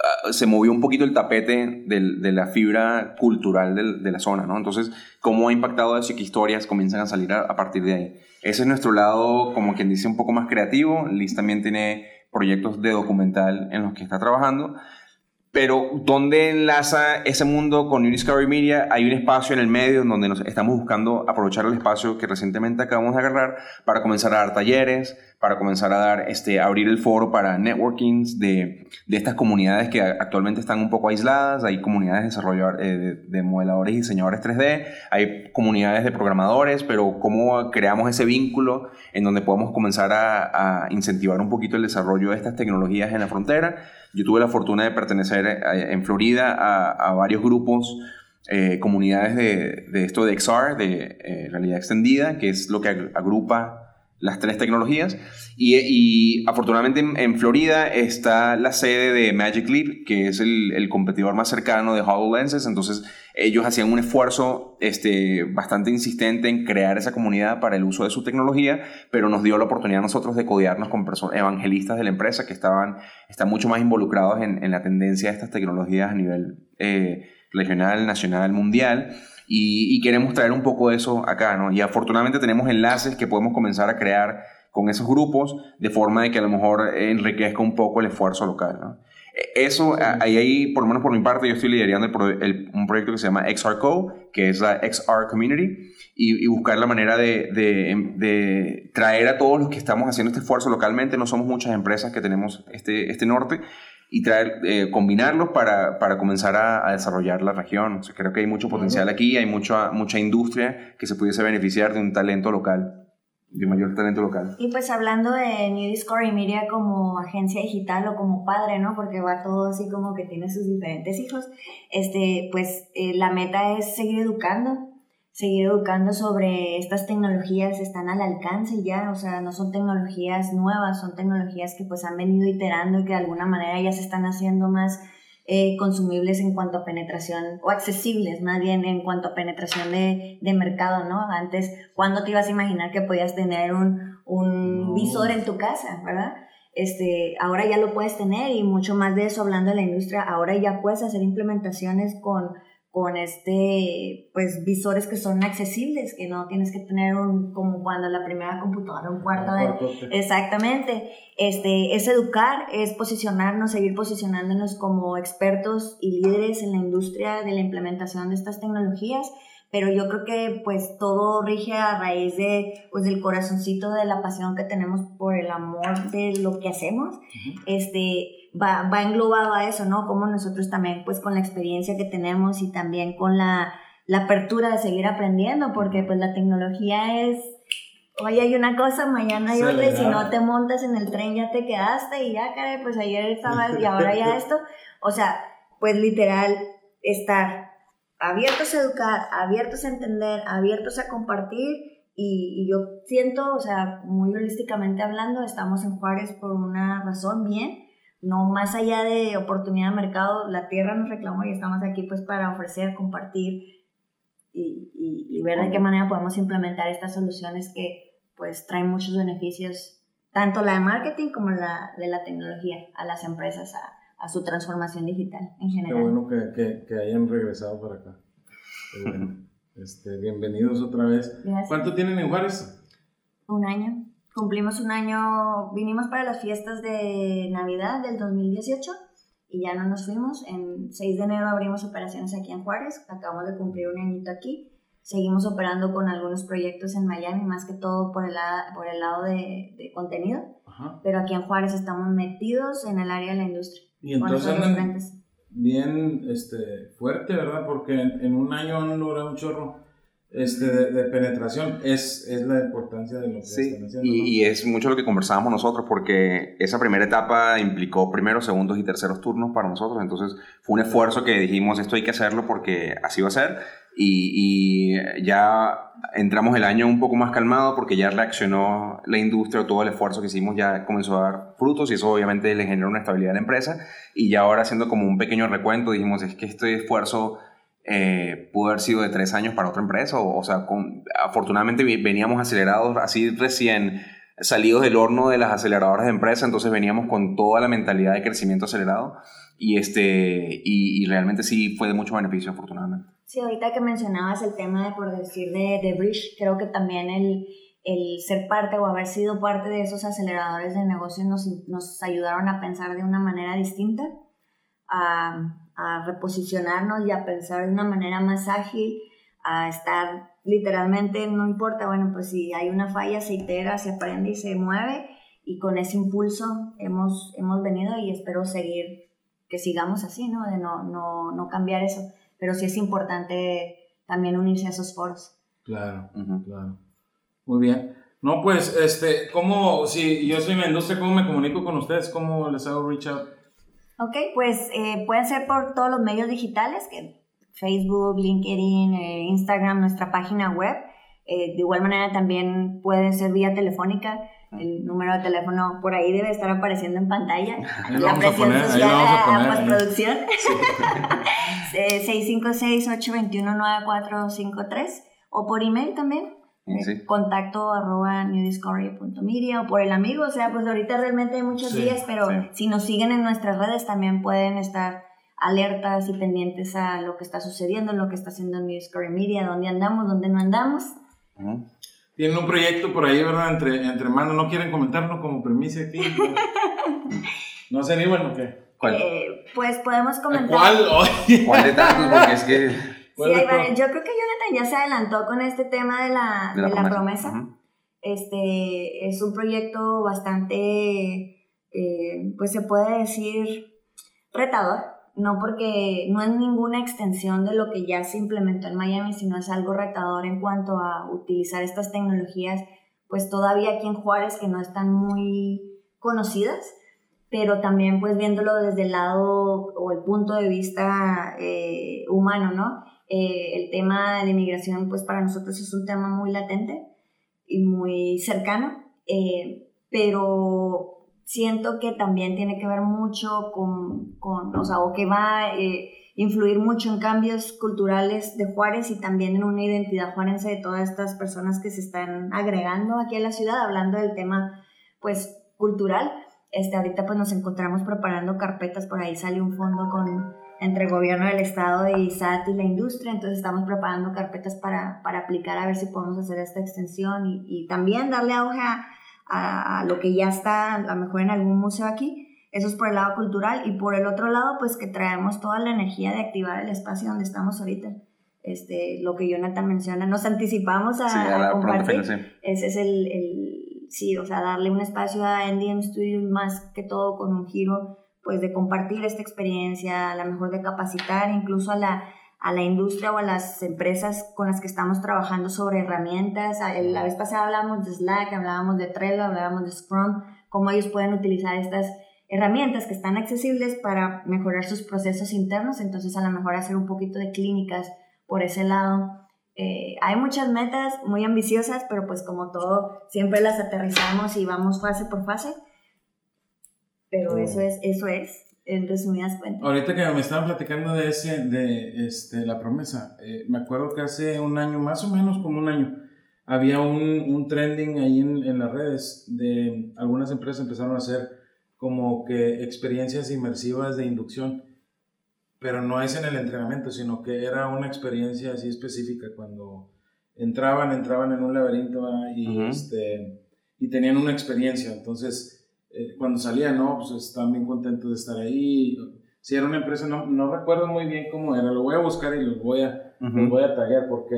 Speaker 2: Ah, se movió un poquito el tapete de, la fibra cultural de, la zona, ¿no? Entonces, ¿cómo ha impactado eso y qué historias comienzan a salir a, partir de ahí? Ese es nuestro lado, como quien dice, un poco más creativo. Liz también tiene proyectos de documental en los que está trabajando. Pero ¿dónde enlaza ese mundo con New Media? Hay un espacio en el medio en donde nos estamos buscando aprovechar el espacio que recientemente acabamos de agarrar para comenzar a dar talleres, para comenzar a dar, este, abrir el foro para networkings de, de estas comunidades que actualmente están un poco aisladas. Hay comunidades de, desarrolladores, eh, de, modeladores y diseñadores 3D, hay comunidades de programadores, pero cómo creamos ese vínculo en donde podemos comenzar a, a incentivar un poquito el desarrollo de estas tecnologías en la frontera yo tuve la fortuna de pertenecer eh, en Florida a, varios grupos, eh, comunidades de, de, esto de XR, de eh, realidad extendida, que es lo que agrupa las tres tecnologías. Y, afortunadamente en, Florida está la sede de Magic Leap, que es el, competidor más cercano de HoloLenses. Entonces ellos hacían un esfuerzo este, bastante insistente en crear esa comunidad para el uso de su tecnología, pero nos dio la oportunidad a nosotros de codearnos con evangelistas de la empresa que estaban, están mucho más involucrados en, en la tendencia de estas tecnologías a nivel eh, regional, nacional, mundial. Y, queremos traer un poco de eso acá, ¿no? Y afortunadamente tenemos enlaces que podemos comenzar a crear con esos grupos de forma de que a lo mejor enriquezca un poco el esfuerzo local, ¿no? E, eso, ahí, ahí, por lo menos por mi parte, yo estoy liderando el, un proyecto que se llama XRCO, que es la XR Community, y, buscar la manera de, de, de, traer a todos los que estamos haciendo este esfuerzo localmente. No somos muchas empresas que tenemos este, este norte, y traer, eh, combinarlos para, para comenzar a, desarrollar la región. creo que hay mucho potencial aquí, hay mucha, mucha industria que se pudiese beneficiar de un talento local, de mayor talento local.
Speaker 3: Y pues hablando de New Discovery Media como agencia digital o como padre, ¿no? Porque va todo así como que tiene sus diferentes hijos, este, pues eh, la meta es seguir educando seguir educando sobre estas tecnologías están al alcance ya, o sea, no son tecnologías nuevas, son tecnologías que pues han venido iterando y que de alguna manera ya se están haciendo más eh, consumibles en cuanto a penetración, o accesibles más bien en cuanto a penetración de, de mercado, ¿no? Antes, ¿cuándo te ibas a imaginar que podías tener un, un visor en tu casa, verdad? Este, ahora ya lo puedes tener y mucho más de eso hablando de la industria, ahora ya puedes hacer implementaciones con con este, pues, visores que son accesibles, que no tienes que tener un, como cuando la primera computadora, un cuarto de... Exactamente. Este, es educar, es posicionarnos, seguir posicionándonos como expertos y líderes en la industria de la implementación de estas tecnologías, pero yo creo que pues todo rige a raíz de, pues, del corazoncito de la pasión que tenemos por el amor de lo que hacemos. Este, va, va englobado a eso, ¿no? Como nosotros también, pues con la experiencia que tenemos y también con la, la apertura de seguir aprendiendo, porque pues la tecnología es, hoy hay una cosa, mañana hay otra, y si no te montas en el tren ya te quedaste y ya, caray, pues ayer estabas y ahora ya esto. O sea, pues literal, estar abiertos a educar, abiertos a entender, abiertos a compartir. Y, y, yo siento, o sea, muy holísticamente hablando, estamos en Juárez por una razón bien, no más allá de oportunidad de mercado, la tierra nos reclamó y estamos aquí pues para ofrecer, compartir y, y, ver de qué manera podemos implementar estas soluciones que pues traen muchos beneficios, tanto la de marketing como la de la tecnología a las empresas, a, a su transformación digital en general.
Speaker 1: Qué bueno que, que, que hayan regresado para acá. <laughs> Este, bienvenidos otra vez. ¿Cuánto tienen en Juárez?
Speaker 3: Un año cumplimos un año, vinimos para las fiestas de Navidad del 2018 y ya no nos fuimos. En 6 de enero abrimos operaciones aquí en Juárez, acabamos de cumplir un añito aquí. Seguimos operando con algunos proyectos en Miami, más que todo por el, por el lado de, de contenido. Pero aquí en Juárez estamos metidos en el área de la industria.
Speaker 1: Y entonces andan bien este, fuerte, ¿verdad? Porque en, en un año han logrado un chorro este, de, penetración es, es, la importancia de lo que
Speaker 2: sí, están haciendo. Y, y, es mucho lo que conversábamos nosotros porque esa primera etapa implicó primeros, segundos y terceros turnos para nosotros. Entonces fue un esfuerzo que dijimos, esto hay que hacerlo porque así va a ser. Y, y ya entramos el año un poco más calmado porque ya reaccionó la industria, todo el esfuerzo que hicimos ya comenzó a dar frutos y eso obviamente le generó una estabilidad a la empresa. Y ya ahora haciendo como un pequeño recuento dijimos, es que este esfuerzo eh, pudo haber sido de tres años para otra empresa. O, sea, con, afortunadamente veníamos acelerados, así recién salidos del horno de las aceleradoras de empresa, entonces veníamos con toda la mentalidad de crecimiento acelerado y, este, y, realmente sí fue de mucho beneficio, afortunadamente.
Speaker 3: Sí, ahorita que mencionabas el tema de, por decir, de, de Bridge, creo que también el, el ser parte o haber sido parte de esos aceleradores de negocio nos, nos ayudaron a pensar de una manera distinta, a a reposicionarnos y a pensar de una manera más ágil, a estar literalmente, no importa, bueno, pues si hay una falla, se itera, se aprende y se mueve y con ese impulso hemos, hemos venido y espero seguir, que sigamos así, ¿no? De no, no, no cambiar eso, pero sí es importante también unirse a esos foros.
Speaker 1: Claro, claro. Muy bien. No, pues, este, ¿cómo, si yo soy Mendoza, cómo me comunico con ustedes? ¿Cómo les hago reach out?
Speaker 3: Ok, pues eh, pueden ser por todos los medios digitales, que Facebook, LinkedIn, eh, Instagram, nuestra página web. Eh, de igual manera también puede ser vía telefónica. El número de teléfono por ahí debe estar apareciendo en pantalla. <laughs>
Speaker 1: Ahí
Speaker 3: la presión
Speaker 1: poner,
Speaker 3: social
Speaker 1: a
Speaker 3: a, postproducción. <laughs> <laughs> Eh, 656-821-9453 o por email también. Eh,
Speaker 2: Sí.
Speaker 3: Contacto arroba newdiscovery.media o por el amigo. O sea, pues ahorita realmente hay muchos
Speaker 1: Sí,
Speaker 3: días, pero
Speaker 2: sí.
Speaker 3: si nos siguen en nuestras redes también pueden estar alertas y pendientes a lo que está sucediendo, lo que está haciendo New Discovery Media, dónde andamos, dónde no andamos.
Speaker 1: Tienen un proyecto por ahí, ¿verdad? Entre, entre manos, ¿no quieren comentarlo como premisa aquí? ¿No, <laughs> ¿No se animan o qué?
Speaker 2: ¿Cuál?
Speaker 3: Eh, pues podemos
Speaker 1: ¿A
Speaker 3: comentar.
Speaker 1: ¿Cuál? <laughs>
Speaker 2: ¿Cuál de tantos? Porque es que...
Speaker 3: Sí,
Speaker 1: ¿cuál de
Speaker 3: hay varios.
Speaker 1: todos?
Speaker 3: yo creo que Jonathan ya se adelantó con este tema de la, de la promesa.
Speaker 2: Ujú.
Speaker 3: Este es un proyecto bastante, eh, pues se puede decir, retador. No porque no es ninguna extensión de lo que ya se implementó en Miami, sino es algo retador en cuanto a utilizar estas tecnologías, pues todavía aquí en Juárez que no están muy conocidas, pero también pues viéndolo desde el lado o el punto de vista eh, humano, ¿no? Eh, el tema de inmigración pues para nosotros es un tema muy latente y muy cercano, eh, pero siento que también tiene que ver mucho con, con o sea, o que va a eh, influir mucho en cambios culturales de Juárez y también en una identidad juarense de todas estas personas que se están agregando aquí a la ciudad, hablando del tema, pues, cultural. Este, ahorita pues nos encontramos preparando carpetas, por ahí sale un fondo con, entre el gobierno del estado y SAT y la industria, entonces estamos preparando carpetas para, para aplicar a ver si podemos hacer esta extensión y, y también darle auge a, a, a lo que ya está a lo mejor en algún museo aquí. Eso es por el lado cultural y por el otro lado pues que traemos toda la energía de activar el espacio donde estamos ahorita. Este, lo que Jonathan menciona, nos anticipamos a,
Speaker 2: Sí, a la
Speaker 3: compartir.
Speaker 2: fecha, sí.
Speaker 3: Ese es el, el, sí, o sea, darle un espacio a NDM Studios más que todo con un giro, pues de compartir esta experiencia, a lo mejor de capacitar incluso a la, a la industria o a las empresas con las que estamos trabajando sobre herramientas. La vez pasada hablábamos de Slack, hablábamos de Trello, hablábamos de Scrum, cómo ellos pueden utilizar estas herramientas que están accesibles para mejorar sus procesos internos, entonces a lo mejor hacer un poquito de clínicas por ese lado. Eh, hay muchas metas muy ambiciosas, pero pues como todo, siempre las aterrizamos y vamos fase por fase. Pero eso es, eso es, en resumidas cuentas.
Speaker 1: Ahorita que me estaban platicando de ese, de este, la promesa, eh, me acuerdo que hace un año, más o menos como un año, había un, un trending ahí en, en las redes de algunas empresas empezaron a hacer como que experiencias inmersivas de inducción, pero no es en el entrenamiento, sino que era una experiencia así específica cuando entraban, entraban en un laberinto y, este, y tenían una experiencia, entonces eh, cuando salían, no, pues estaban bien contentos de estar ahí. Si era una empresa, no, no recuerdo muy bien cómo era, lo voy a buscar y los voy a, los
Speaker 2: Ujú.
Speaker 1: voy a taggear porque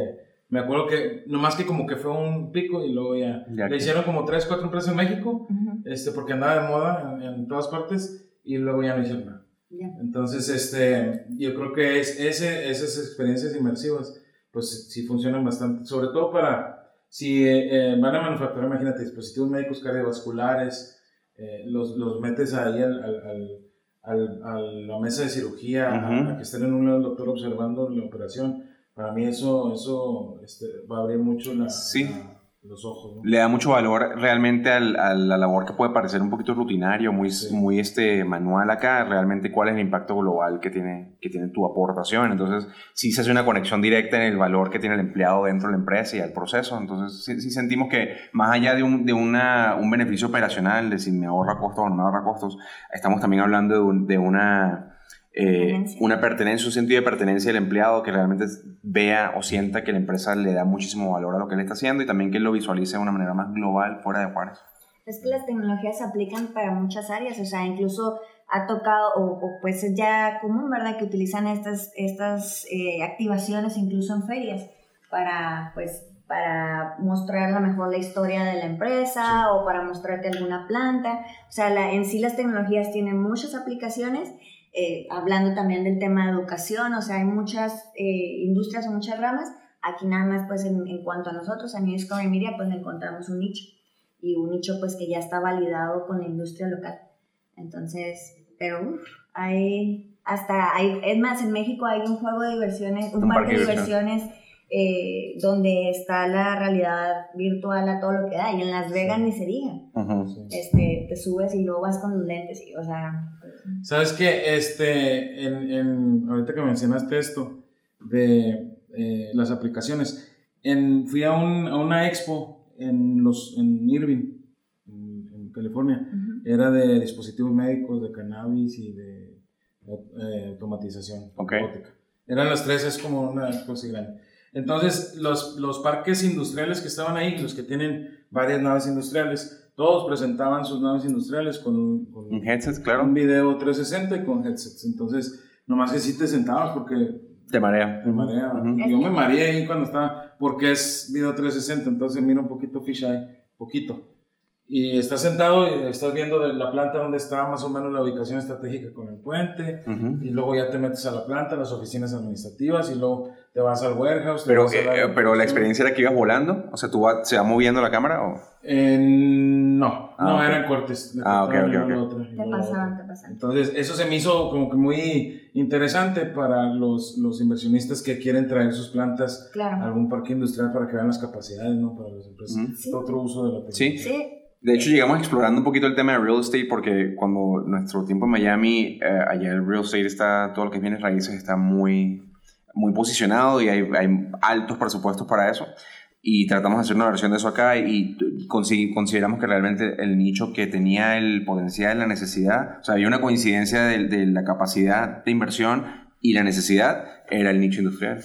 Speaker 1: me acuerdo que nomás que como que fue un pico y luego ya,
Speaker 2: Ya
Speaker 1: le hicieron como tres, cuatro empresas en México,
Speaker 3: Ujú,
Speaker 1: este, porque andaba de moda en, en todas partes y luego ya no hicieron nada.
Speaker 3: ya.
Speaker 1: Entonces, este, yo creo que es, ese, esas experiencias inmersivas, pues sí funcionan bastante, sobre todo para, si eh, eh, van a manufacturar, imagínate, dispositivos médicos cardiovasculares, eh, los, los metes ahí al, al, al- a la mesa de cirugía, a- que estén en un lado el doctor observando la operación, para mí eso, eso este, va a abrir mucho la-
Speaker 2: Sí.
Speaker 1: la- los ojos. ¿no?
Speaker 2: le da mucho valor realmente al- a la labor que puede parecer un poquito rutinario, muy,
Speaker 1: Sí.
Speaker 2: muy este, manual acá, realmente cuál es el impacto global que tiene, que tiene tu aportación. Entonces, sí se hace una conexión directa en el valor que tiene el empleado dentro de la empresa y al proceso. Entonces, sí, sí sentimos que más allá de, un, de una, un beneficio operacional, de si me ahorra costos o no me ahorra costos, estamos también hablando de, un- de una... eh,
Speaker 3: Pertenencia.
Speaker 2: una pertenencia, un sentido de pertenencia del empleado que realmente vea o sienta que la empresa le da muchísimo valor a lo que él está haciendo y también que lo visualice de una manera más global fuera de Juárez.
Speaker 3: Es que las tecnologías se aplican para muchas áreas, o sea, incluso ha tocado, o, o pues es ya común, ¿verdad?, que utilizan estas, estas eh, activaciones incluso en ferias para, pues, para mostrar a lo mejor la historia de la empresa o para mostrarte alguna planta. O sea, la- en sí las tecnologías tienen muchas aplicaciones, eh, hablando también del tema de educación, o sea, hay muchas eh, industrias o muchas ramas. Aquí nada más, pues, en, en cuanto a nosotros, a New Discovery Media, pues encontramos un nicho y un nicho pues que ya está validado con la industria local. Entonces, pero uf, hay hasta hay es más en México hay un juego de diversiones, un,
Speaker 2: Un
Speaker 3: parque,
Speaker 2: parque
Speaker 3: de
Speaker 2: de
Speaker 3: diversiones eh, donde está la realidad virtual a todo lo que da. Y en Las Vegas ni se diga. este, te subes y luego vas con los lentes. Y, o sea,
Speaker 1: ¿Sabes qué? Este, en, en, ahorita que mencionaste esto de eh, las aplicaciones, en, fui a, un, a, una expo en, los, en Irving, en, California. Era de dispositivos médicos, de cannabis y de eh, automatización robótica. Eran las tres, es como una cosa grande. Entonces, los, los parques industriales que estaban ahí, los que tienen varias naves industriales, todos presentaban sus naves industriales con, con
Speaker 2: headsets, claro.
Speaker 1: un video 360 y con headsets. Entonces, nomás que sí te sentabas porque...
Speaker 2: Te marea.
Speaker 1: Te marea. Yo me mareé ahí cuando estaba, porque es video 360, entonces mira un poquito fisheye, poquito y estás sentado y estás viendo de la planta donde está más o menos la ubicación estratégica con el puente y luego ya te metes a la planta, las oficinas administrativas y luego te vas al warehouse.
Speaker 2: Pero, eh, pero la experiencia era que ibas volando, o sea, ¿tú se va moviendo la cámara o...?
Speaker 1: no, ah, no, eran cortes.
Speaker 2: Ah, ok, ok,
Speaker 3: ok. Te pasaban, te pasaban.
Speaker 1: Entonces, eso se me hizo como que muy interesante para los, los inversionistas que quieren traer sus plantas a algún parque industrial para que vean las capacidades, ¿no? Para las empresas. Otro uso de la
Speaker 2: tecnología. Sí, sí. De hecho, llegamos explorando un poquito el tema de real estate porque cuando nuestro tiempo en Miami, eh, allá el real estate está, todo lo que viene raíces está muy, muy posicionado y hay, hay, altos presupuestos para eso. Y tratamos de hacer una versión de eso acá y consideramos que realmente el nicho que tenía el potencial, la necesidad, o sea, había una coincidencia de, de la capacidad de inversión y la necesidad, era el nicho industrial.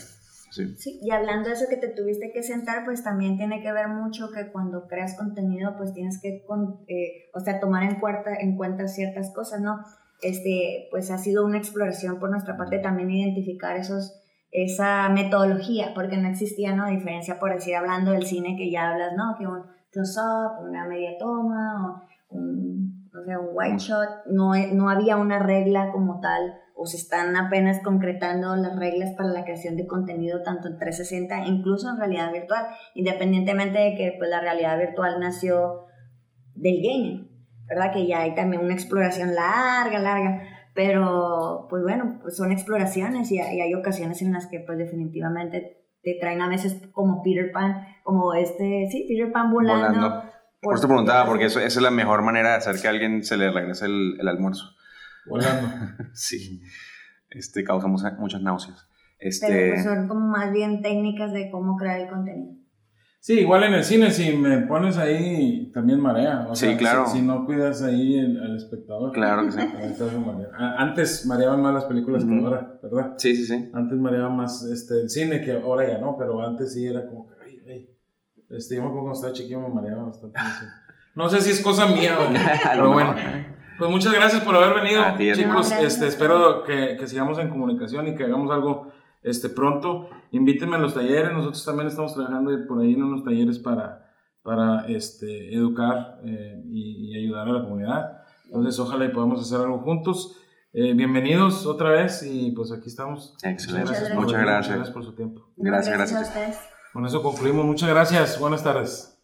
Speaker 3: Sí. Y hablando de eso que te tuviste que sentar, pues también tiene que ver mucho que cuando creas contenido, pues tienes que, eh, o sea, tomar en cuenta, en cuenta ciertas cosas, ¿no? Este, pues ha sido una exploración por nuestra parte también identificar esos, esa metodología, porque no existía, ¿no? Diferencia por decir, hablando del cine que ya hablas, ¿no? Que un close-up, una media toma, o un, no sé, un white shot, no, no había una regla como tal o se están apenas concretando las reglas para la creación de contenido tanto en 360 incluso en realidad virtual, independientemente de que pues, la realidad virtual nació del gaming, ¿verdad? Que ya hay también una exploración larga, larga, pero pues bueno, pues son exploraciones y hay, ocasiones en las que pues definitivamente te traen a veces como Peter Pan, como este, sí, Peter Pan volando.
Speaker 2: Por, eso te preguntaba, porque eso, esa es la mejor manera de hacer que a alguien se le regrese el, el almuerzo.
Speaker 1: Volando. <laughs>
Speaker 2: sí. Este, causa muchas náuseas. Este...
Speaker 3: Pero pues son como más bien técnicas de cómo crear el contenido.
Speaker 1: Sí, igual en el cine, si me pones ahí, también marea. O
Speaker 2: sí, claro.
Speaker 1: Si, no cuidas ahí al espectador.
Speaker 2: Claro que <laughs> sí.
Speaker 1: Antes mareaban más las películas que ahora, ¿verdad?
Speaker 2: Sí, sí, sí.
Speaker 1: Antes mareaba más este, el cine, que ahora ya no, pero antes sí era como que, ay, ay. Este, yo me acuerdo cuando estaba chiquillo me mareaba bastante. No sé si es cosa mía, <laughs> pero bueno. Pues muchas gracias por haber venido, chicos. este, espero que, que, sigamos en comunicación y que hagamos algo este, pronto. Invítenme a los talleres. Nosotros también estamos trabajando por ahí en unos talleres para, para este, educar eh, y, ayudar a la comunidad. Entonces, ojalá y podamos hacer algo juntos. Eh, bienvenidos otra vez y pues aquí estamos.
Speaker 2: Excelente. Muchas gracias. Muchas
Speaker 1: gracias por su tiempo.
Speaker 2: Gracias, gracias.
Speaker 3: gracias.
Speaker 1: Con eso concluimos. Muchas gracias. Buenas tardes.